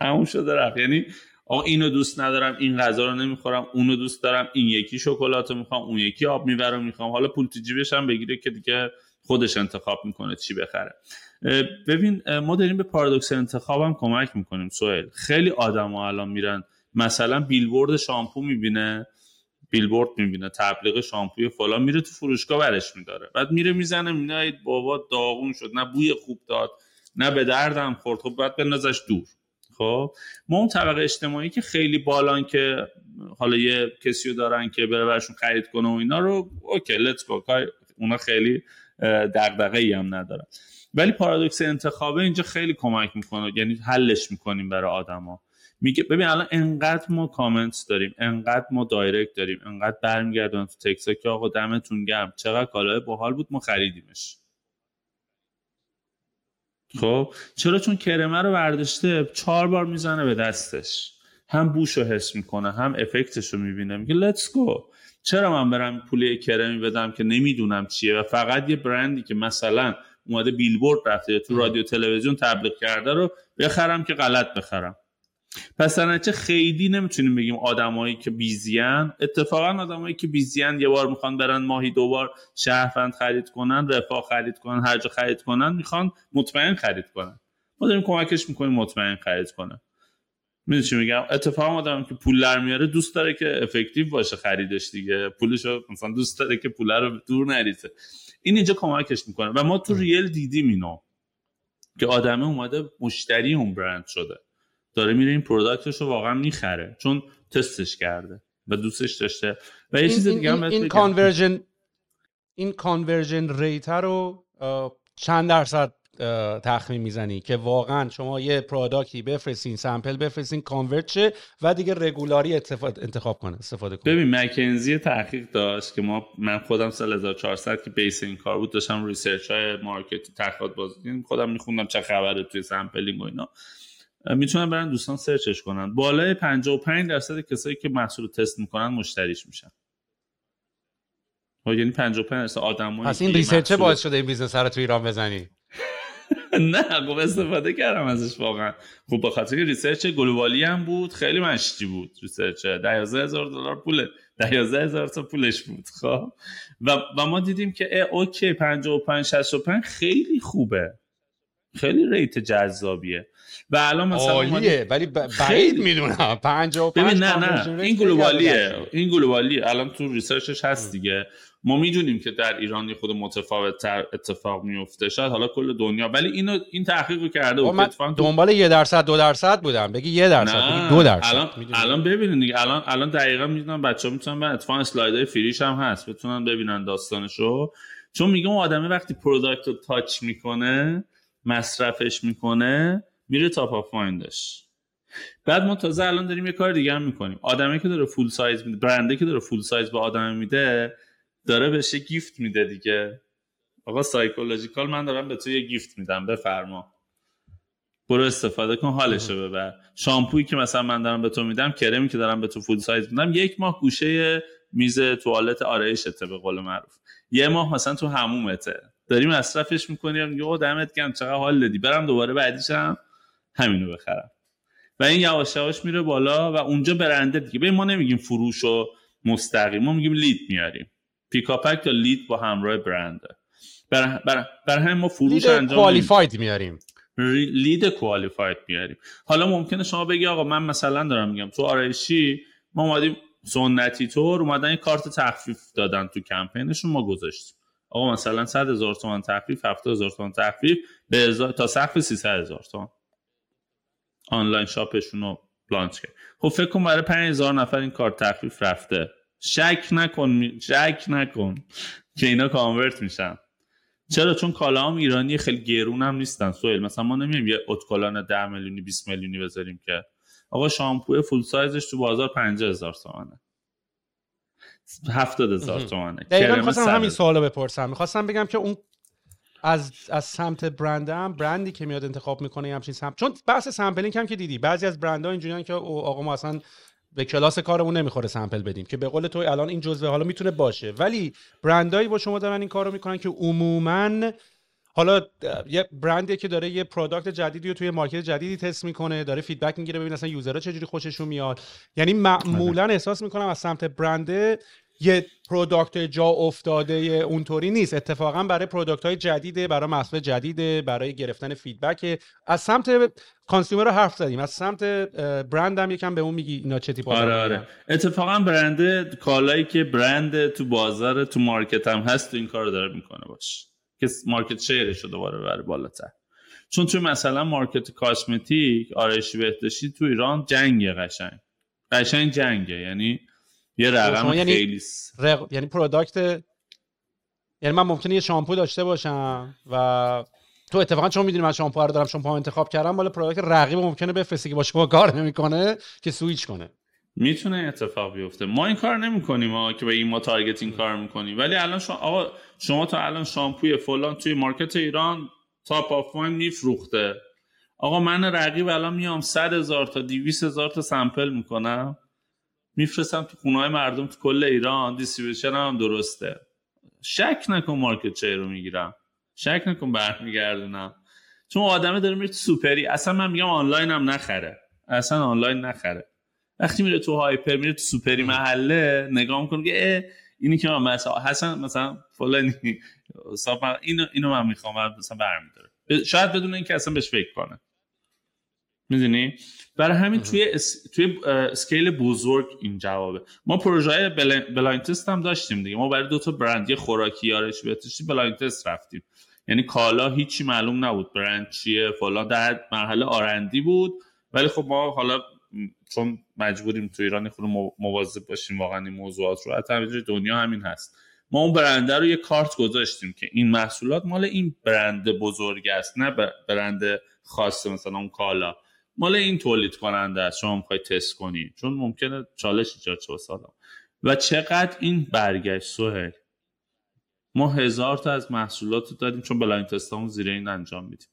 تموم شده رفت. یعنی آقا اینو دوست ندارم این غذا رو نمی‌خورم اونو دوست دارم این یکی شکلات رو می‌خوام اون یکی آب می‌برم می‌خوام. حالا پول تو جیبش هم بگیره که دیگه خودش انتخاب می‌کنه چی بخره. ببین ما داریم به پارادوکس انتخاب هم کمک می‌کنیم سهیل. خیلی آدم ها الان میرن مثلا بیلبورد شامپو می‌بینه بیلبورد می‌بینه تبلیغ شامپوی فلان میره تو فروشگاه برش میداره. بعد میره می‌زنه میگه بابا داغون شد نه بوی خوب داد نه به دردم خورد. خب بعد بندازش دور. خب ما اون طبقه اجتماعی که خیلی بالان که حالا یه کسی رو دارن که بره برشون خرید کنه و اینا رو okay let's go اونا خیلی دغدغه ای هم ندارن. ولی پارادوکس انتخابه اینجا خیلی کمک می‌کنه یعنی حلش می‌کنیم برای آدما. میگه ببین الان انقدر ما کامنت داریم انقدر ما direct داریم انقدر برمیگردن تو تکس که آقا دمتون گرم چقدر کالای باحال بود ما خریدیمش. خب چرا؟ چون کرمه رو برداشته چهار بار می‌زنه به دستش. هم بوش رو حس می‌کنه هم effect ش رو می‌بینه. میگه let's go چرا من برم پول کرمی بدم که نمی‌دونم چیه؟ و فقط یه برندی که مثلا اومده بیلبورد رفته تو رادیو تلویزیون تبلیغ کرده رو بخرم که غلط بخرم. پس در چه خیلی نمی‌تونیم بگیم آدمایی که بیزیان اتفاقا آدمایی که بیزیان یه بار می‌خوان برن ماهی دوبار شهروند خرید کنن رفاه خرید کنن هر جا خرید کنن می‌خوان مطمئن خرید کنن. ما داریم کمکش می‌کنیم مطمئن خرید کنه می‌دونی چی میگم؟ اتفاقا آدم که پول در میاره دوست داره که effective باشه خریدش دیگه. پولشو مثلا دوست داره که پول رو دور نریزه. این اینجا کمکش می‌کنه. و ما تو real دیدیم اینو. که آدمه اومده مشتری اون برند شده. داره میره این product ش رو واقعا می‌خره چون تستش کرده و دوستش داشته. و یه چیز دیگه هم این conversion این conversion rate رو چند درصد تخمین می‌زنی که واقعا شما یه product ی بفرستین sample بفرستین convert شه و دیگه regularly انتخاب کنه استفاده کنه. ببین مکنزی تحقیق داشت که ما من خودم سال 1400 که base این کار بود داشتم research های market تحقیقات باز خودم میخوندم چه خبره توی sampling و اینا. می‌تونن برن دوستان search ش کنن. بالای 55 درصد کسایی که محصول تست می‌کنن مشتریش میشن. یعنی 55 درصد آدمایی پس این research باعث شده این بیزنس رو تو ایران بزنی؟ نه خب استفاده کردم ازش واقعا. خب به خاطر که research گلوبالی هم بود خیلی مشتی بود research 12000 هزار دلار پول 12000 هزار تا پولش بود خب. و, و ما دیدیم که okay 55 65 خیلی خوبه. خیلی rate جذابیه. و الان مثلا عالیه ولی بعید می‌دونم. 55 ببین نه نه. این global یه. این global یه. الان تو research ش هست دیگه. ما می‌دونیم که در ایران خود متفاوت تر اتفاق میفته شاید حالا کل دنیا. ولی اینو این تحقیق رو کرده بود من دنبال یه درصد دو درصد بودم. بگی یه درصد بگی دو درصد. الان الان ببینید دیگه. الان الان دقیقا می‌دونم بچه‌ها می‌تونن بعد اتفاقا slide های fresh هم هست. بتونن ببینن داستانشو. چون میگم آدمه وقتی product رو touch می‌کنه مصرفش می‌کنه میره top of mind ش بعد ما تازه الان داریم یه کار دیگه هم می‌کنیم. آدمی که داره full size میده برنده که داره full size به آدم میده داره بهش gift میده دیگه. آقا psychological من دارم به تو یه gift میدم بفرما. برو استفاده کن حالشو ببر. شامپویی که مثلا من دارم به تو میدم کرمی که دارم به تو full size میدم یک ماه گوشه میز توالت آرایشته به قول معروف. یه ماه مثلا تو همومته. داری مصرفش می‌کنی میگه دمت گرم چقدر حال دادی. برم دوباره بعدیشم همینو بخرم. و این یواش یواش میره بالا و اونجا برنده دیگه. ببین ما نمیگیم فروش و مستقیم ما میگیم لید میاریم. پیکاپک یا لید با همراه برنده. برای بر, بر همین ما فروش انجام کوالیفاید میاریم. لید کوالیفاید میاریم. حالا ممکنه شما بگی آقا من مثلا دارم میگم تو آرایشی ما اومدیم سنتی طور اومدن یه کارت تخفیف دادن تو کمپینشون ما گذاشتیم. آقا مثلا 100 هزار تومان تخفیف 70 هزار تومان تخفیف به تا سقف 300 هزار تومان. آنلاین شاپشون رو لانچ کرد. خب فکر کن برای 5000 نفر این کارت تخفیف رفته. شک نکن شک نکن که اینا کانورت میشن. چرا؟ چون کالاام ایرانی خیلی گرون هم نیستن. سویل مثلا ما نمیایم یه اتکلان 10 میلیونی 20 میلیونی بذاریم که. آقا شامپو فول سایزش تو بازار 50000 تومانه 70000 تومانه دقیقاً می‌خواستم همین سوالو بپرسم. می‌خواستم بگم که اون از از سمت برندم برندی که میاد انتخاب می‌کنه همچین سمت چون بحث sampling هم که دیدی بعضی از برندها اینجوریان که آقا ما اصلا به کلاس کارمون نمی‌خوره sample بدیم که به قول تو الان این جزوه حالا می‌تونه باشه ولی برندایی با شما دارن این کارو می‌کنن که عموما حالا یه برندی که داره یه product جدیدی رو توی market جدیدی تست می‌کنه داره feedback می‌گیره ببین اصلا user ها چجوری خوششون میاد یعنی معمولا آره. احساس می‌کنم از سمت برنده یه product جا افتاده اونطوری نیست. اتفاقا برای product های جدیده برای محصول جدیده برای گرفتن feedback از سمت consumer رو حرف زدیم. از سمت برند هم یکم به اون میگی اینا چه تیپ آره آره. اتفاقا برند کالایی که برند تو بازار تو market هم هست تو این کار داره می‌کنه باش. که market share ش رو دوباره بره بالاتر. چون تو مثلا market cosmetic آرایشی بهداشتی تو ایران جنگه قشنگ. قشنگ جنگه. یعنی یه رقم یعنی خیلی رق... یعنی product یعنی من ممکنه یه شامپو داشته باشم و تو اتفاقا چون می‌دونی من شامپو رو دارم شامپو انتخاب کردم مال product رقیب ممکنه بفرستی که با شما کار نمی‌کنه که سویچ کنه. می‌تونه اتفاق بیفته. ما این کار نمی‌کنیم که به این ما targeting کار می‌کنیم. ولی الان شما آقا شما تا الان شامپوی فلان توی market ایران top of mind میفروخته. آقا من رقیب الان میام 100 هزار تا 200 هزار تا sample می‌کنم. میفرستم تو خونه های مردم تو کل ایران. distribution هم درسته. شک نکن market share رو می‌گیرم. شک نکن برمیگردونم. چون آدمه داره میره سوپری. اصلا من میگم آنلاین هم نخره. اصلا آنلاین نخره. وقتی میره تو hyper میره تو سوپری محله نگاه می‌کنه که اینی که من مثلا حسن مثلا فلانی. اینو اینو من می‌خوام مثلا برمیداره شاید بدون اینکه اصلا بهش فکر کنه. می‌دونی؟ برای همین توی اس... توی scale بزرگ این جوابه. ما پروژه بل... blind test هم داشتیم دیگه. ما برای دو تا برند یه خوراکی یارش بهتشی blind test رفتیم. یعنی کالا هیچی معلوم نبود. برند چیه فلان. در مرحله R&D بود. ولی خب ما حالا چون مجبوریم تو ایران خود مواظب باشیم واقعا این موضوعات رو. حتی دنیا همین هست. ما اون برنده رو یه کارت گذاشتیم که این محصولات مال این برند بزرگ است نه برند خاص مثلا اون کالا. مال این تولید کننده است. شما می‌خوای تست کنی. چون ممکنه چالش ایجاد شه سالا و چقدر این برگشت سوهل ما هزار تا از محصولات رو دادیم چون بلاین تستامون زیر این انجام میدیم.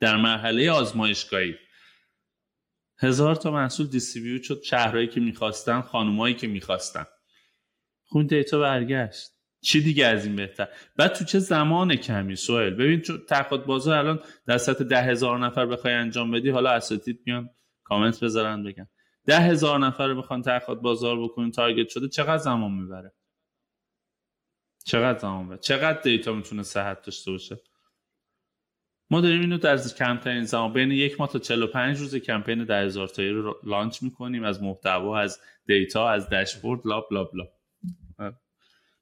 در مرحله آزمایشگاهی. هزار تا محصول دیستریبیوت شد. شهرهایی که می‌خواستن خانمایی که می‌خواستن. خون data برگشت. چی دیگه از این بهتر؟ بعد تو چه زمان کمی سوال؟ ببین چون تقاضا بازار الان در سطح ده هزار نفر بخوای انجام بدی حالا اساتید میان کامنت بذارن بگن. ده هزار نفر بخوان تحقیقات بازار بکنین target شده چقدر زمان می‌بره؟ چقدر زمان می‌بره؟ چقدر data می‌تونه صحت داشته باشه؟ ما داریم اینو در کمترین زمان بین یک ماه تا 45 روز کمپین ده تایی رو launch می‌کنیم از محتوا از data از داشبورد بلا blah blah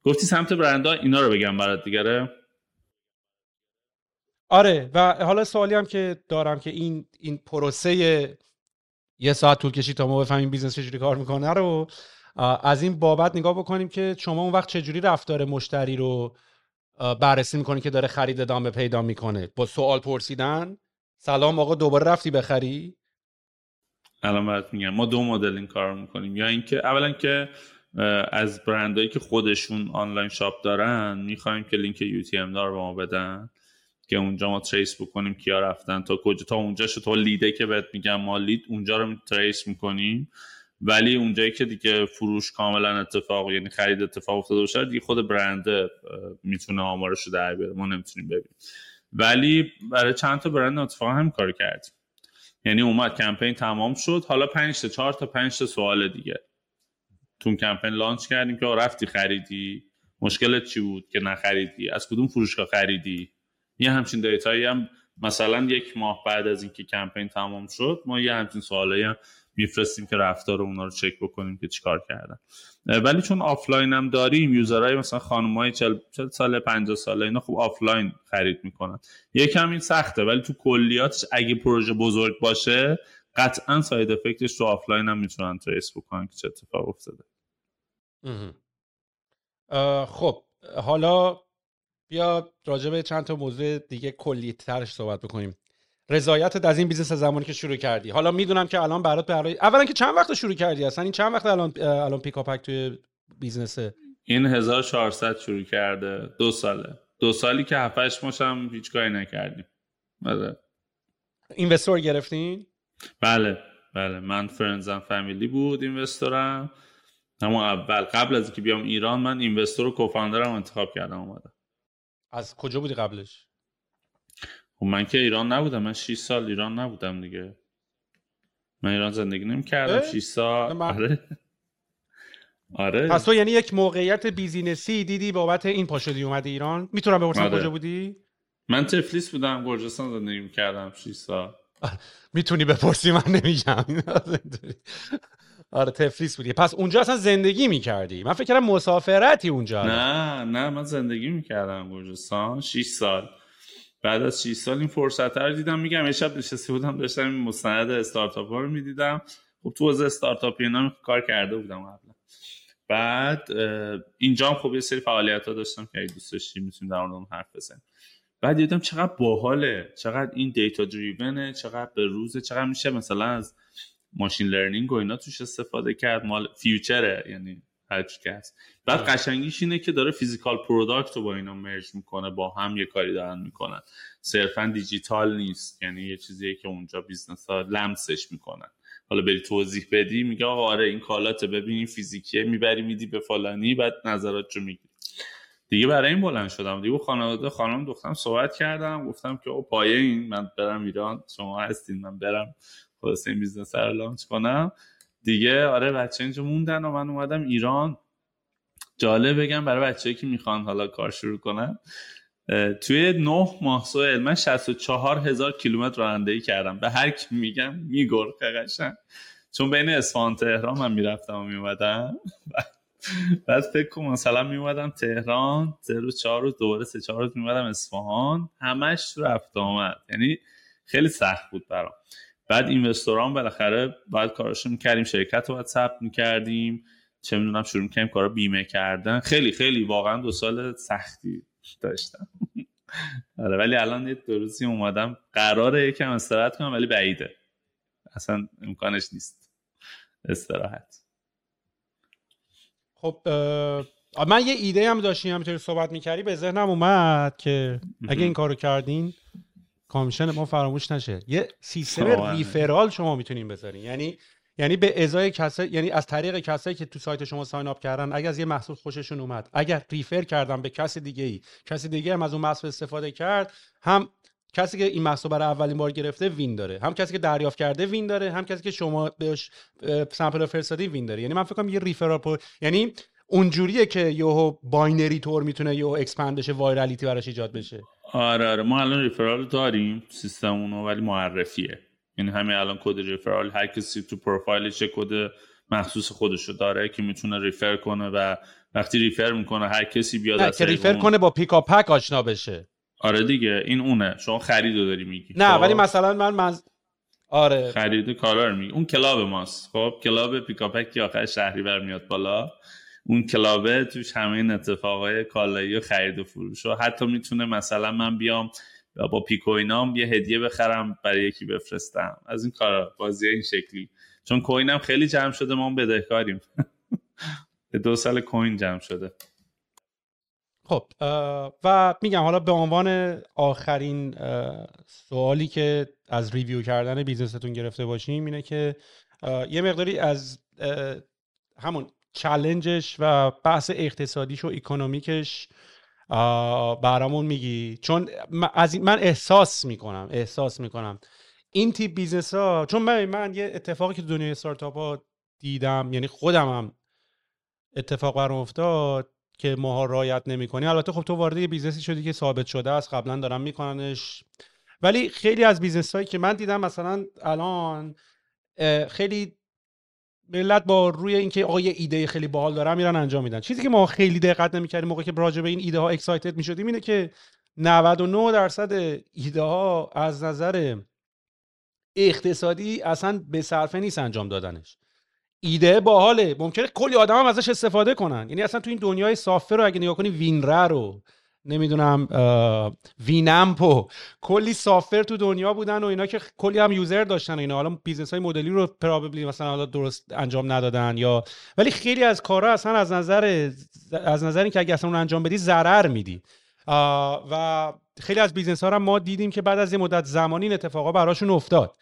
گفتی سمت برندا اینا رو بگم برات دیگره آره؟ و حالا سوالی هم که دارم که این این پروسه یه ساعت طول کشید تا ما بفهمیم business چجوری کار می‌کنه رو از این بابت نگاه بکنیم که شما اون وقت چجوری رفتار مشتری رو بررسی می‌کنی که داره خرید ادامه پیدا می‌کنه؟ با سوال پرسیدن سلام آقا دوباره رفتی بخری؟ الان برات میگم ما دو مدل این کار می‌کنیم یا اینکه اولا که از برندهایی که خودشون online shop دارن می‌خوایم که لینک UTM دار به ما بدن که اونجا ما trace بکنیم کیا رفتن تا کجا تا اونجا شد تا lead ه که بهت میگم ما lead اونجا رو trace می‌کنیم. ولی اونجایی که دیگه فروش کاملا اتفاق یعنی خرید اتفاق افتاده باشه دیگه خود برنده می‌تونه آمارش رو در بیاره ما نمی‌تونیم ببینیم. ولی برای چند تا برند اتفاق هم کار کردیم. یعنی اومد کمپین تمام شد حالا 5 تا 4 تا 5 تا سوال دیگه. تو campaign launch کردیم که رفتی خریدی؟ مشکلت چی بود که نخریدی؟ از کدوم فروشگاه خریدی؟ یه همچین data یی هم مثلا یک ماه بعد از اینکه کمپین تمام شد ما یه همچین سوالایی هم میفرستیم که رفتار اونا رو چک بکنیم که چیکار کردن. ولی چون آفلاین هم داریم user های مثلا خانمای 40 سال 50 ساله اینا خوب آفلاین خرید می‌کنن. یکم این سخته ولی تو کلیاتش اگه پروژه بزرگ باشه قطعا side effect ش تو آفلاین هم می‌تونن trace بکنن که چه اتفاق افتاده. خب حالا بیا راجع به چند تا موضوع دیگه کلی ترش صحبت بکنیم. رضایتت از این business زمانی که شروع کردی. حالا می‌دونم که الان برات برای اولا که چند وقت شروع کردی اصلا؟ این چند وقت الان الان پیکاپک توی business ه؟ این 1400 شروع کرده. دو ساله. دو سالی که هفت هشت ماهشم هیچ کاری نکردیم. بله اینوستور گرفتین؟ بله بله. من فرنزم فامیلی بود اینوستورم اما اول قبل از اینکه بیام ایران من اینوستور و کوفاندرم انتخاب کردم اومدم. از کجا بودی قبلش؟ خب من که ایران نبودم. من 6 سال ایران نبودم دیگه. من ایران زندگی نمی کردم 6 سال. آره. آره. پس تو یعنی یک موقعیت بیزینسی دیدی بابت این پاشدی اومدی ایران؟ می‌تونم بپرسم آره. کجا بودی؟ من تفلیس بودم گرجستان زندگی می کردم 6 سال. می‌تونی بپرسی من نمیگم. آره تفلیس بودی. پس اونجا اصلا زندگی می‌کردی؟ من فکر کردم مسافرتی اونجا نه نه من زندگی می‌کردم گرجستان 6 سال. بعد از 6 سال این فرصت رو دیدم. میگم شب نشسته بودم داشتم این مستند استارتاپ ها رو می‌دیدم. خب تو حوزه استارتاپ اینا کار کرده بودم قبلا. بعد اینجا هم خب یه سری فعالیت ها داشتم که اگه دوست داشتی می‌تونیم در حرف بزنیم بعد دیدم چقدر باحاله چقدر این data driven ه چقدر به روزه چقدر میشه مثلا از machine learning و اینا توش استفاده کرد مال future ه یعنی هرچی هست. بعد قشنگیش اینه که داره physical product رو با اینا merge می‌کنه با هم یه کاری دارن می‌کنن. صرفا دیجیتال نیست یعنی یه چیزیه که اونجا business ها لمسش می‌کنن. حالا بری توضیح بدی میگه آقا آره این کالات ببین این فیزیکیه می‌بری میدی به فلانی بعد نظرات رو میگی دیگه برای این بلند شدم. دیگه خانواده خانم دخترم صحبت کردم. گفتم که او پایه این من برم ایران. شما هستین من برم خلاص این business رو launch کنم. دیگه آره بچه اینجا موندن و من اومدم ایران. جالب بگم برای بچه که می‌خوان حالا کار شروع کنن توی نه ماه سوئل من 64 هزار کیلومتر رانندگی کردم. به هر کی میگم می‌گرخه قشنگ. چون بین اصفهان تهران من می‌رفتم و میومدم بعد فکر کنم مثلا میومدم تهران سه روز چهار روز دوباره سه چهار روز میومدم اصفهان همش رفت آمد. یعنی خیلی سخت بود برام. بعد اینوستوران بالاخره باید کاراشو می‌کردیم شرکت رو باید ثبت می‌کردیم. چه می‌دونم شروع می‌کردیم کارا بیمه کردن. خیلی خیلی واقعا دو سال سختی داشتم. آره ولی الان یه دو روزی اومدم. قراره یکم استراحت کنم ولی بعیده. اصلا امکانش نیست. استراحت. خب من یه ایده هم داشتیم همینطوری صحبت می‌کردی به ذهنم اومد که اگه این کارو کردین کامیشن ما فراموش نشه. یه سیستم ریفرال شما می‌تونین بذارین. یعنی یعنی به ازای کسایی یعنی از طریق کسایی که تو سایت شما ساین اپ کردن اگر از یه محصول خوششون اومد اگر ریفر کردن به کسی دیگه ای کسی دیگه هم از اون محصول استفاده کرد هم کسی که این محصول برای اولین بار گرفته وین داره. هم کسی که دریافت کرده وین داره هم کسی که شما بهش sample فرستادی win داره. یعنی من فکر کنم یه referral پر... یعنی اونجوریه که یهو binary tree طور می‌تونه یهو expand بشه virality براش ایجاد بشه. آره آره. ما الان referral داریم سیستم اونو ولی معرفیه. یعنی همین الان کد referral هر کسی تو پروفایلش کد مخصوص خودشو داره که می‌تونه refer کنه و وقتی refer می‌کنه هر کسی بیاد نه که refer کنه با پیکا پک آشنا بشه. آره دیگه این اونه. شما خریدو داری میگی. نه خب؟ ولی مثلا من من آره. خرید کالا رو میگی. اون کلاب ماست. خب کلاب پیکاپک که آخر شهری بر میاد بالا اون کلابه توش همه این اتفاقای کالایی و خرید و فروش. و حتی می‌تونه مثلا من بیام با پیک‌کوینام یه هدیه بخرم برای یکی بفرستم. از این کارا بازی این شکلی. چون coin م خیلی جمع شده ما بدهکاریم. به دو سال coin جمع شده. خب و میگم حالا به عنوان آخرین سوالی که از review کردن business تون گرفته باشیم اینه که یه مقداری از همون challenge ش و بحث اقتصادیش و economic ش برامون میگی. چون از من احساس می‌کنم احساس می‌کنم. این تیپ business ها چون من, من یه اتفاقی که دنیای استارتاپ ها دیدم یعنی خودم هم اتفاق برام افتاد که ماها رایت نمی‌کنی. البته خب تو وارد یه business ی شدی که ثابت شده است قبلا دارن میکننش. ولی خیلی از business هایی که من دیدم مثلا الان خیلی ملت با روی اینکه آقا یه ایده خیلی باحال دارن میرن انجام میدن. چیزی که ما خیلی دقت نمی‌کردیم موقع که راجع به این ایده ها excited می‌شدیم اینه که 99 درصد ایده ها از نظر اقتصادی اصلا به صرفه نیست انجام دادنش. ایده باحاله. ممکنه کلی آدم هم ازش استفاده کنن. یعنی اصلا تو این دنیای software رو اگه نگاه کنی WinRAR ه رو نمی‌دونم Winamp و کلی software تو دنیا بودن و اینا که کلی هم user داشتن و اینا. حالا business model رو probably مثلا حالا درست انجام ندادن یا ولی خیلی از کارا اصلا از نظر از نظر اینکه اگه اصلا اون انجام بدی ضرر میدی. و خیلی از business ها رو ما دیدیم که بعد از یه مدت زمانی این اتفاقا براشون افتاد.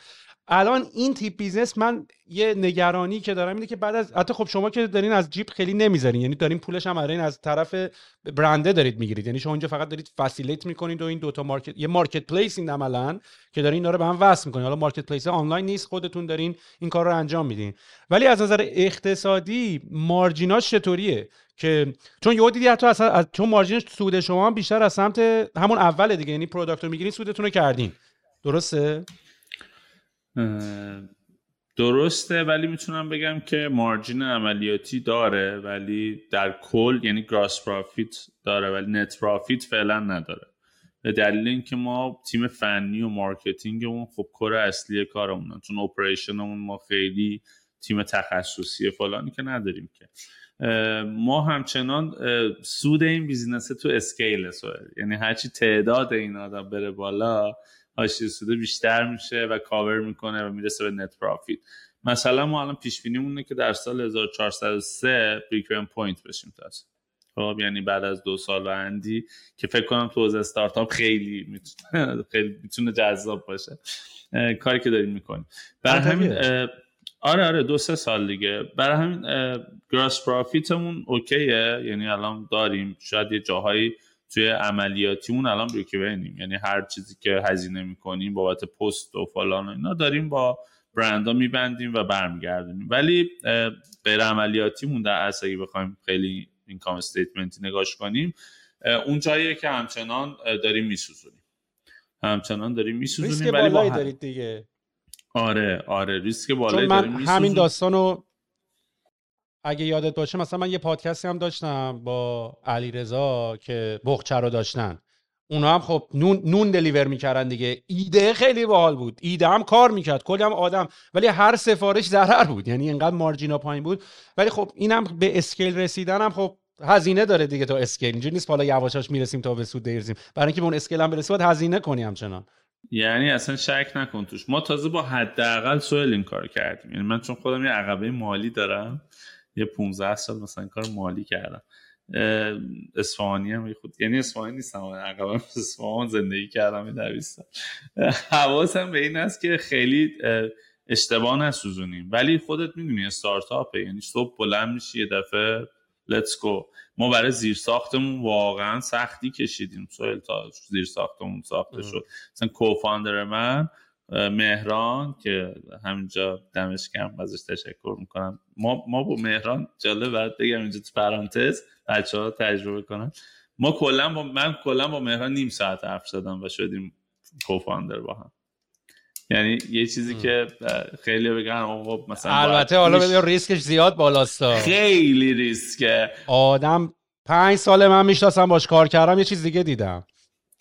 الان این تیپ business من یه نگرانی که دارم اینه که بعد از حتی خب شما که دارین از جیب خیلی نمی‌ذارین یعنی دارین پولش هم از طرف برنده دارید می‌گیرید. یعنی شما اینجا فقط دارید facilitate می‌کنید و این دوتا market یه marketplace این عملا که دارین اینا رو به هم وصل می‌کنین حالا marketplace آنلاین نیست خودتون دارین این کار رو انجام میدین. ولی از نظر اقتصادی margin اش چطوریه؟ که چون یهو دیدی حتی اصلا از چون margin ش سود شما بیشتر از سمت همون اول دیگه یعنی product رو می‌گیرین سودتون رو کردین. درسته؟ درسته ولی می‌تونم بگم که margin عملیاتی داره ولی در کل یعنی gross profit داره ولی net profit فعلا نداره. به دلیل اینکه ما تیم فنی و marketing مون خب کار اصلی کارمونن چون operation مون ما خیلی تیم تخصصی فلانی که نداریم که. ما همچنان سود این business تو scale ه سوال یعنی هرچی تعداد این آدم بره بالا حاشیه سود بیشتر میشه و کاور می‌کنه و می‌رسه به net profit مثلا ما الان پیش بینی که در سال 1403 break point بشیم تا خب یعنی بعد از دو سال و اندی که فکر کنم تو حوزه استارتاپ خیلی می‌تونه خیلی می‌تونه جذاب باشه. کاری که داریم می‌کنیم. برای همین آره آره دو سه سال دیگه. برای همین گراس پرافیتمون اوکیه. یعنی الان داریم. شاید یه جاهایی توی عملیاتیمون الان بریکیونیم یعنی هر چیزی که هزینه می‌کنیم بابت پست و فلان و اینا داریم با برندا میبندیم و برمیگردیم ولی غیر عملیاتیمون در اصل اگه بخوایم خیلی اینکام استیتمنتی نگاش کنیم اون جاییه که همچنان داریم میسوزونیم. همچنان داریم میسوزونیم ولی با دارید دیگه. آره آره ریسک بالایی من همین داستانو اگه یادت باشه مثلا من یه پادکستی هم داشتم با علی رضا که بقچه رو داشتن. اونا هم خب نون, نون deliver می‌کردن دیگه. ایده خیلی باحال بود. ایده هم کار می‌کرد. کلی هم آدم ولی هر سفارش ضرر بود. یعنی اینقدر margin ا پایین بود. ولی خب اینم به scale رسیدن هم خب هزینه داره دیگه تا scale. اینجوری نیست حالا یواش یواش می‌رسیم تا به سود دیرزیم برای اینکه به اون scale هم برسیم باید هزینه کنی همچنان. یعنی اصلا شک نکن توش. ما تازه با حداقل سوال این کار کردیم. یعنی من چون خودم یه عقبه مالی دارم. یه 15 سال مثلا کار مالی کردم. اصفهانی هم خود یعنی اصفهانی نیستم عقبم اصفهان زندگی کردم در 20 حواسم به این است که خیلی اشتباه نسوزونیم ولی خودت می‌دونی استارتاپه یعنی صبح بلند میشی یه دفعه لتس گو ما برای زیر ساختمون واقعا سختی کشیدیم. سوال تا زیر ساختمون ساخته شد. مثلا کوفاندر من مهران که همینجا دمش کم ازش تشکر می‌کنم. ما ما با مهران جالب بعد بگم اینجا تو پرانتز بچه ها تجربه کنم ما کلا با من کلا با مهران نیم ساعت حرف زدم و شدیم کوفاندر با هم. یعنی یه چیزی که خیلی بگن آقا مثلا البته حالا ریسکش زیاد بالاست خیلی ریسکه. آدم پنج سال من می‌شناسم باش کار کردم یه چیز دیگه دیدم.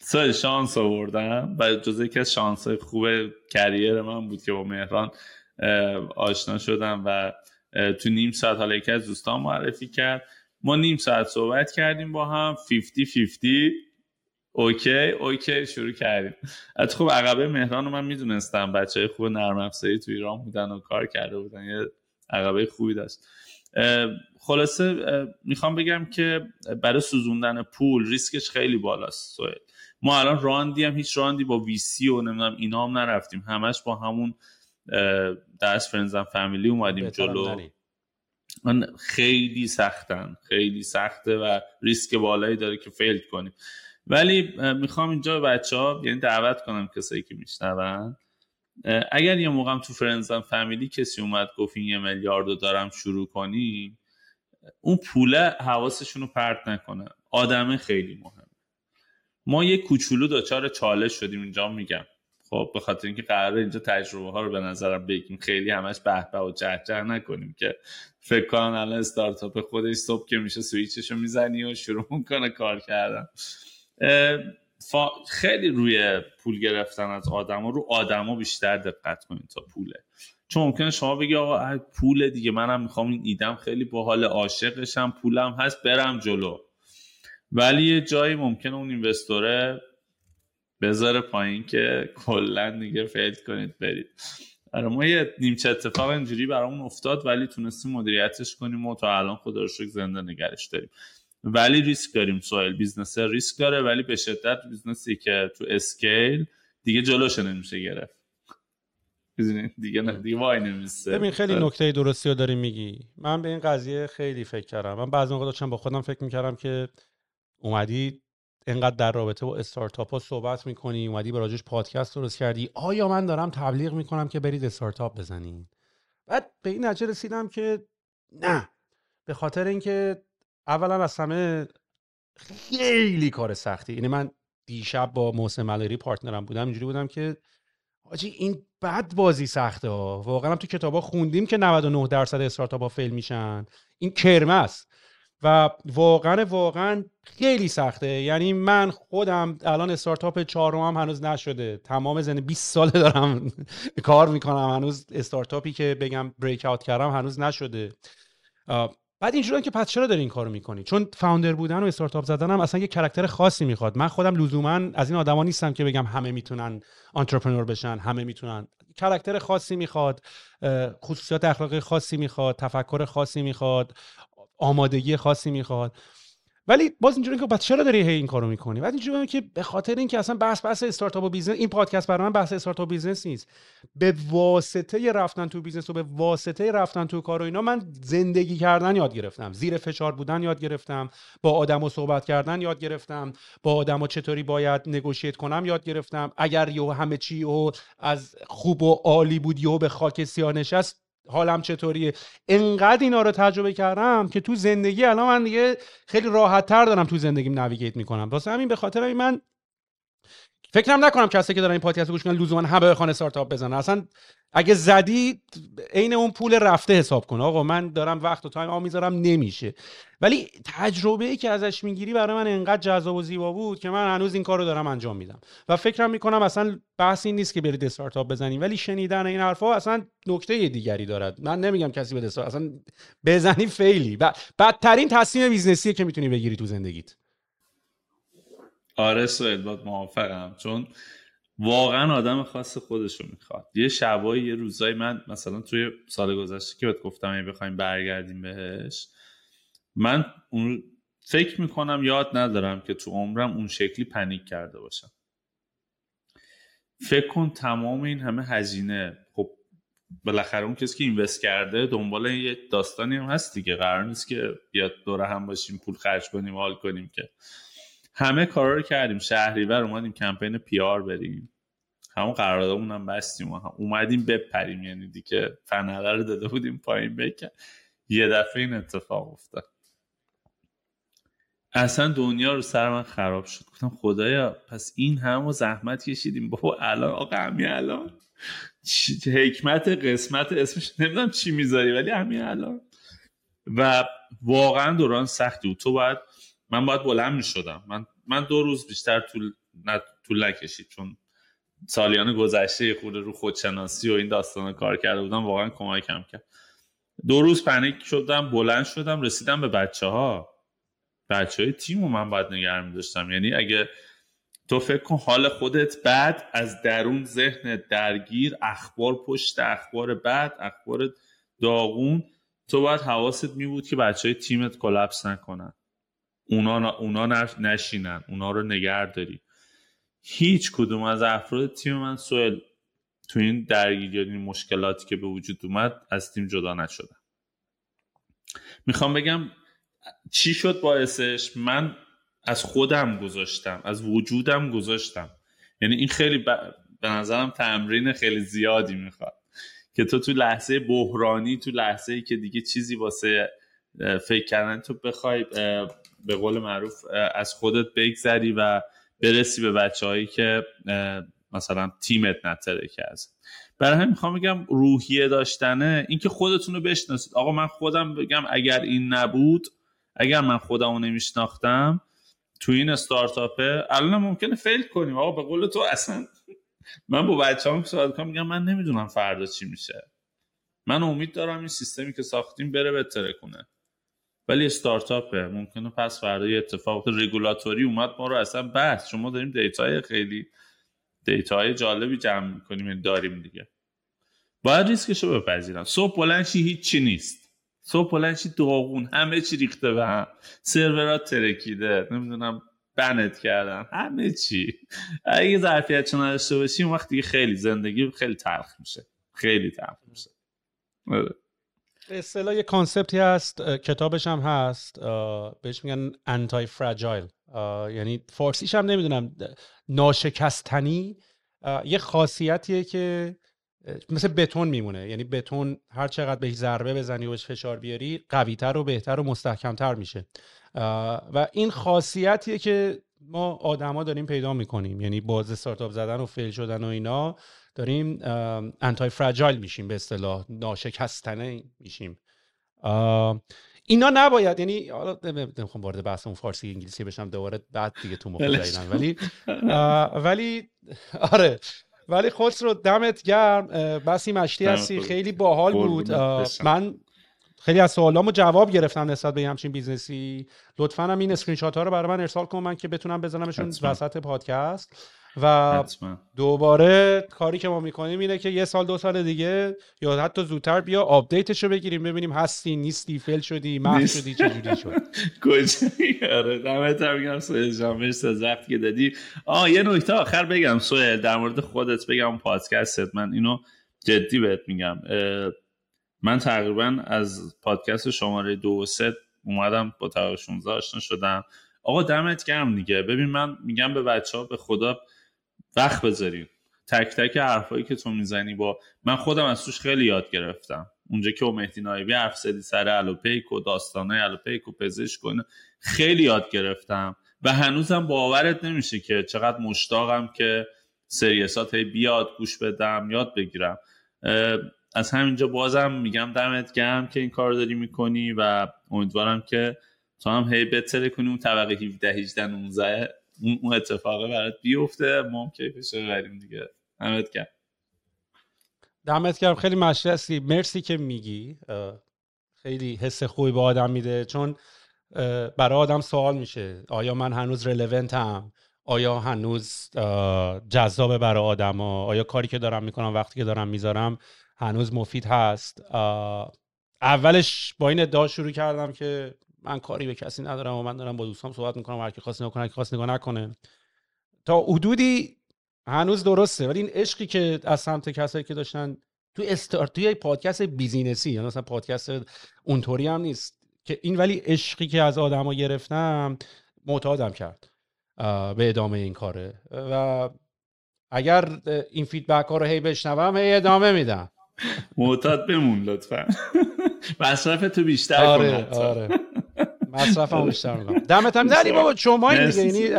سال شانس آوردم و جز یکی از شانس خوب career من بود که با مهران آشنا شدم و تو نیم ساعت حالا یکی از دوستان معرفی کرد. ما نیم ساعت صحبت کردیم با هم 50-50 okay okay شروع کردیم. حتی خب عقبه مهران رو من می‌دونستم بچه های خوب نرم افزاری تو ایران بودن و کار کرده بودن یه عقبه خوبی داشت. خلاصه می‌خوام بگم که برای سوزوندن پول ریسکش خیلی بالاست seed ما الان round ی هم هیچ round ی با VC و نمی‌دونم اینا هم نرفتیم. همش با همون دست friends and family اومدیم جلو. من خیلی سختن خیلی سخته و ریسک بالایی داره که fail کنیم. ولی می‌خوام اینجا بچه ها یعنی دعوت کنم کسایی که میشنون. اگر یه موقعم تو friends and family کسی اومد گفت این یه میلیارد رو دارم شروع کنی اون پوله حواسشون رو پرت نکنه. آدمه خیلی مهم. ما یه کوچولو دچار چالش شدیم اینجا میگم. خب به خاطر اینکه قراره اینجا تجربه ها رو به نظرم بگیم. خیلی همش به و جه نکنیم که فکر کنم الان استارتاپ خودش صبح که میشه سویچش رو می‌زنی و شروع می‌کنه کار کردن. خیلی روی پول گرفتن از آدما. رو آدما بیشتر دقت کنید تا پوله. چون ممکنه شما بگی آقا پول دیگه. منم می‌خوام این ایدم خیلی باحال عاشقشم پولم هست برم جلو. ولی یه جایی ممکنه اون investor ه بذاره پایین که کلا دیگه fail کنید برید. آره ما یه نیمچه اتفاق اینجوری برامون افتاد ولی تونستیم مدیریتش کنیم و تا الان خدا رو زنده نگهش داریم. ولی ریسک داریم سوال business ریسک داره ولی به شدت business ی که تو scale دیگه جلوش نمیشه گرفت. دیگه نه دیگه وای نمیسته ببین خیلی آره. نکته درستی رو داری میگی. من به این قضیه خیلی فکر کردم. من بعضی موقع داشتم با خودم فکر می‌کردم که اومدی اینقدر در رابطه با استارتاپ ها صحبت می‌کنی اومدی به راجش پادکست درست کردی. آیا من دارم تبلیغ می‌کنم که برید استارتاپ بزنین؟ بعد به این نتیجه رسیدم که نه. به خاطر اینکه اولا از همه خیلی کار سختی. یعنی من دیشب با محسن ملاری partner م بودم اینجوری بودم که حاجی این بد بازی سخته ها. واقعا تو کتابا خوندیم که 99 درصد استارتاپ ها fail میشن. این کرمه است. و واقعا واقعا خیلی سخته. یعنی من خودم الان استارتاپ چهارم هنوز نشده. تمام زندگی 20 ساله دارم کار می‌کنم. هنوز استارتاپی که بگم break out کردم هنوز نشده. بعد اینجوریه که پس چرا داری این کارو می‌کنی؟ چون founder بودن و استارتاپ زدن هم اصلا یه character خاصی می‌خواد. من خودم لزوما از این آدما نیستم که بگم همه می‌تونن entrepreneur بشن همه می‌تونن. character خاصی می‌خواد خصوصیات اخلاقی خاصی می‌خواد تفکر خاصی می‌خواد. آمادگی خاصی می‌خواد. ولی باز اینجوری که بعد چرا داری هی این کارو می‌کنی؟ بعد اینجوری که به خاطر اینکه اصلا بحث بحث استارتاپ و business این پادکست برای من بحث استارتاپ business نیست. به واسطه رفتن تو business و به واسطه رفتن تو کار و اینا من زندگی کردن یاد گرفتم. زیر فشار بودن یاد گرفتم. با آدما صحبت کردن یاد گرفتم. با آدما چطوری باید negotiate کنم یاد گرفتم. اگر یهو همه چی و از خوب و عالی بود یهو به خاک سیاه نشست حالم چطوریه؟ انقدر اینا رو تجربه کردم که تو زندگی الان من دیگه خیلی راحت تر دارم تو زندگیم navigate می‌کنم. واسه همین به خاطر من فکرم نکنم کسی که دارن این پادکست گوش کنن لزوما همه بخوان استارتاپ بزنن. اصلا اگه زدی عین اون پول رفته حساب کن. آقا من دارم وقت و time آ می‌ذارم نمیشه. ولی تجربه ای که ازش می‌گیری برای من انقدر جذاب و زیبا بود که من هنوز این کار رو دارم انجام میدم. و فکرم می‌کنم اصلا بحث این نیست که برید استارتاپ بزنیم ولی شنیدن این حرفها اصلا نکته دیگری دارد. من نمیگم کسی بده اصلا بزنی فیلی. بدترین تصمیم بیزنسیه که می‌تونی بگیری تو زندگیت. آره سوید باد موافقم. چون واقعا آدم خاص خودش رو می‌خواد. یه شبایی یه روزایی من مثلا توی سال گذشته که بهت گفتم اگه بخوایم برگردیم بهش من اون فکر می‌کنم یاد ندارم که تو عمرم اون شکلی پنیک کرده باشم. فکر کن تمام این همه هزینه خب بالاخره اون کسی که اینوست کرده دنبال یه داستانی هم هست دیگه. قرار نیست که بیاد دوره هم باشیم پول خرج کنیم حال کنیم که. همه کارا رو کردیم. شهریور اومدیم کمپین پی آر بریم. همون قراردادمون هم بستیم و هم اومدیم بپریم. یعنی دیگه فنره رو داده بودیم پایین بکن یه دفعه این اتفاق افتاد. اصلا دنیا رو سر من خراب شد. گفتم خدایا پس این همو زحمت کشیدیم. بابا الان آقا همین الان. حکمت قسمت اسمش نمی‌دونم چی می‌ذاری ولی همین الان. و واقعا دوران سختی بود. تو باید من باید بلند می شدم من, من دو روز بیشتر طول, طول نکشید. چون سالیان گذشته خود رو خودشناسی و این داستان کار کرده بودم واقعا کمکم کرد. دو روز پنیک شدم بلند شدم رسیدم به بچه ها بچه های تیم رو من باید نگه می داشتم. یعنی اگه تو فکر کن حال خودت بعد از درون ذهن درگیر اخبار پشت اخبار بعد اخبار داغون تو باید حواست می بود که بچه های تیمت کلپس نکنن. اونا, اونا نشینن اونا رو نگه داری. هیچ کدوم از افراد تیم من سوال تو این درگیری این مشکلاتی که به وجود اومد از تیم جدا نشدن. می‌خوام بگم چی شد باعثش؟ من از خودم گذاشتم از وجودم گذاشتم. یعنی این خیلی به نظرم تمرین خیلی زیادی می‌خواد. که تو تو لحظه بحرانی تو لحظه ای که دیگه چیزی واسه فکر کردن تو بخوای به قول معروف از خودت بگذری و برسی به بچه هایی که مثلا تیمت نترکه از. برای همین می‌خوام بگم روحیه داشتنه اینکه خودتون رو بشناسید. آقا من خودم بگم اگر این نبود اگر من خودم رو نمیشناختم تو این استارتاپه الان ممکنه فیل کنیم. آقا به قول تو اصلا من با بچه هم صحبت کنم میگم من نمی‌دونم فردا چی میشه. من امید دارم این سیستمی که ساختیم بره بهتره کنه ولی استارتاپه. ممکنه پس فردا یه اتفاق رگولاتوری اومد ما رو اصلا بحث شما داریم دیتای خیلی دیتاهای جالبی جمع می‌کنیم یعنی داریم دیگه. باید ریسکش رو بپذیرم. صبح بلند شی هیچی نیست. صبح بلند شی داغون. همه چی ریخته به هم. سرورات ترکیده. نمی‌دونم ban ت کردن. همه چی. اگه ظرفیت نداشته باشی اون وقت دیگه خیلی زندگی خیلی تلخ میشه. خیلی تلخ میشه. آره. به اصطلاح یه concept ی هست کتابش هم هست بهش میگن antifragile یعنی فارسیش هم نمی‌دونم ناشکستنی یه خاصیتیه که مثل بتون میمونه. یعنی بتون هر چقدر بهش ضربه بزنی و بهش فشار بیاری قویتر و بهتر و مستحکمتر میشه. و این خاصیتیه که ما آدما داریم پیدا می‌کنیم. یعنی باز استارتاپ زدن و fail شدن و اینا. داریم antifragile میشیم به اصطلاح ناشکستنه میشیم. اینا نباید یعنی حالا نمی‌خوام وارد بحث اون فارسی انگلیسی بشم دوباره بعد دیگه تو مخ ولی ولی آره ولی رو دمت گرم. بسی مشتی هستی خیلی باحال بود. من خیلی از سوالامو جواب گرفتم نسبت به همچین business ی. لطفا هم این اسکرین شات ها رو برای من ارسال کن من که بتونم بزنمشون وسط پادکست. و دوباره کاری که ما می‌کنیم اینه که یه سال دو سال دیگه یا حتی زودتر بیا update ش رو بگیریم ببینیم هستی نیستی fail شدی محو شدی چجوری شد. کجایی؟ آره دمت میگم سهیل جان مرسی از وقتی که دادی. آه یه نکته آخر بگم سهیل در مورد خودت بگم پادکستت. من اینو جدی بهت میگم. من تقریبا از پادکست شماره دو و سه اومدم با طبقه 16 آشنا شدم. آقا دمت گرم دیگه. ببین من میگم به بچه ها به خدا وقت بذارین تک تک حرفایی که تو می‌زنی با من خودم از توش خیلی یاد گرفتم. اونجا که مهدی نایبی حرف زدی سر الوپیک و داستانه الوپیک و پزشک و خیلی یاد گرفتم. و هنوزم باورت نمیشه که چقدر مشتاقم که سریسات بیاد گوش بدم یاد بگیرم. از همینجا بازم میگم دمت گرم که این کار داری می‌کنی و امیدوارم که تو هم هی بتره کنی. اون طبقه 17 18 19 اون اتفاقه برات بیفته. ما هم کیفش بریم دیگه. دمت گرم. دمت گرم. خیلی مشتی هستی. مرسی که میگی. خیلی حس خوبی به آدم میده. چون برای آدم سوال میشه. آیا من هنوز رلونتم آیا هنوز جذابه برای آدما؟ آیا کاری که دارم می‌کنم وقتی که دارم می‌ذارم هنوز مفید هست؟ اولش با این ادعا شروع کردم که من کاری به کسی ندارم و من دارم با دوستام صحبت می‌کنم هر کی خواست نگاه کنه خواست نگاه نکنه. تا حدودی هنوز درسته ولی این عشقی که از سمت کسایی که داشتن تو استارت توی پادکست business ی یعنی مثلا پادکست اونطوری هم نیست که این ولی عشقی که از آدما گرفتم معتادم کرد به ادامه این کاره. و اگر این feedback ها رو هی بشنوم هی ادامه میدم. معتاد بمون لطفا. مصرف تو بیشتر آره آره. مصرف هم بیشتر می‌کنم. دمت هم نری بابا. شما دیگه یعنی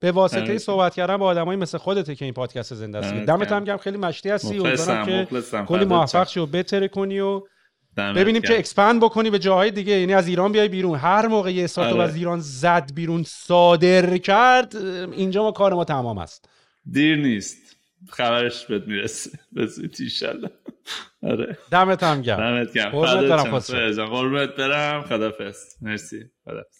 به واسطه. صحبت کردن با آدمایی مثل خودته که این پادکست زنده است دمت هم گرم. خیلی مشتی هستی امیدوارم که کلی موفق شی و بترکونی و ببینیم که expand بکنی به جاهای دیگه. یعنی از ایران بیای بیرون. هر موقع یه استارتاپ. از ایران زد بیرون صادر کرد اینجا ما کار ما تمام است. دیر نیست. خبرش بهت می‌رسه. به زودی آره. دمت هم گرم. دمت گرم. قربونت برم برم. خدافظ مرسی. خدافظ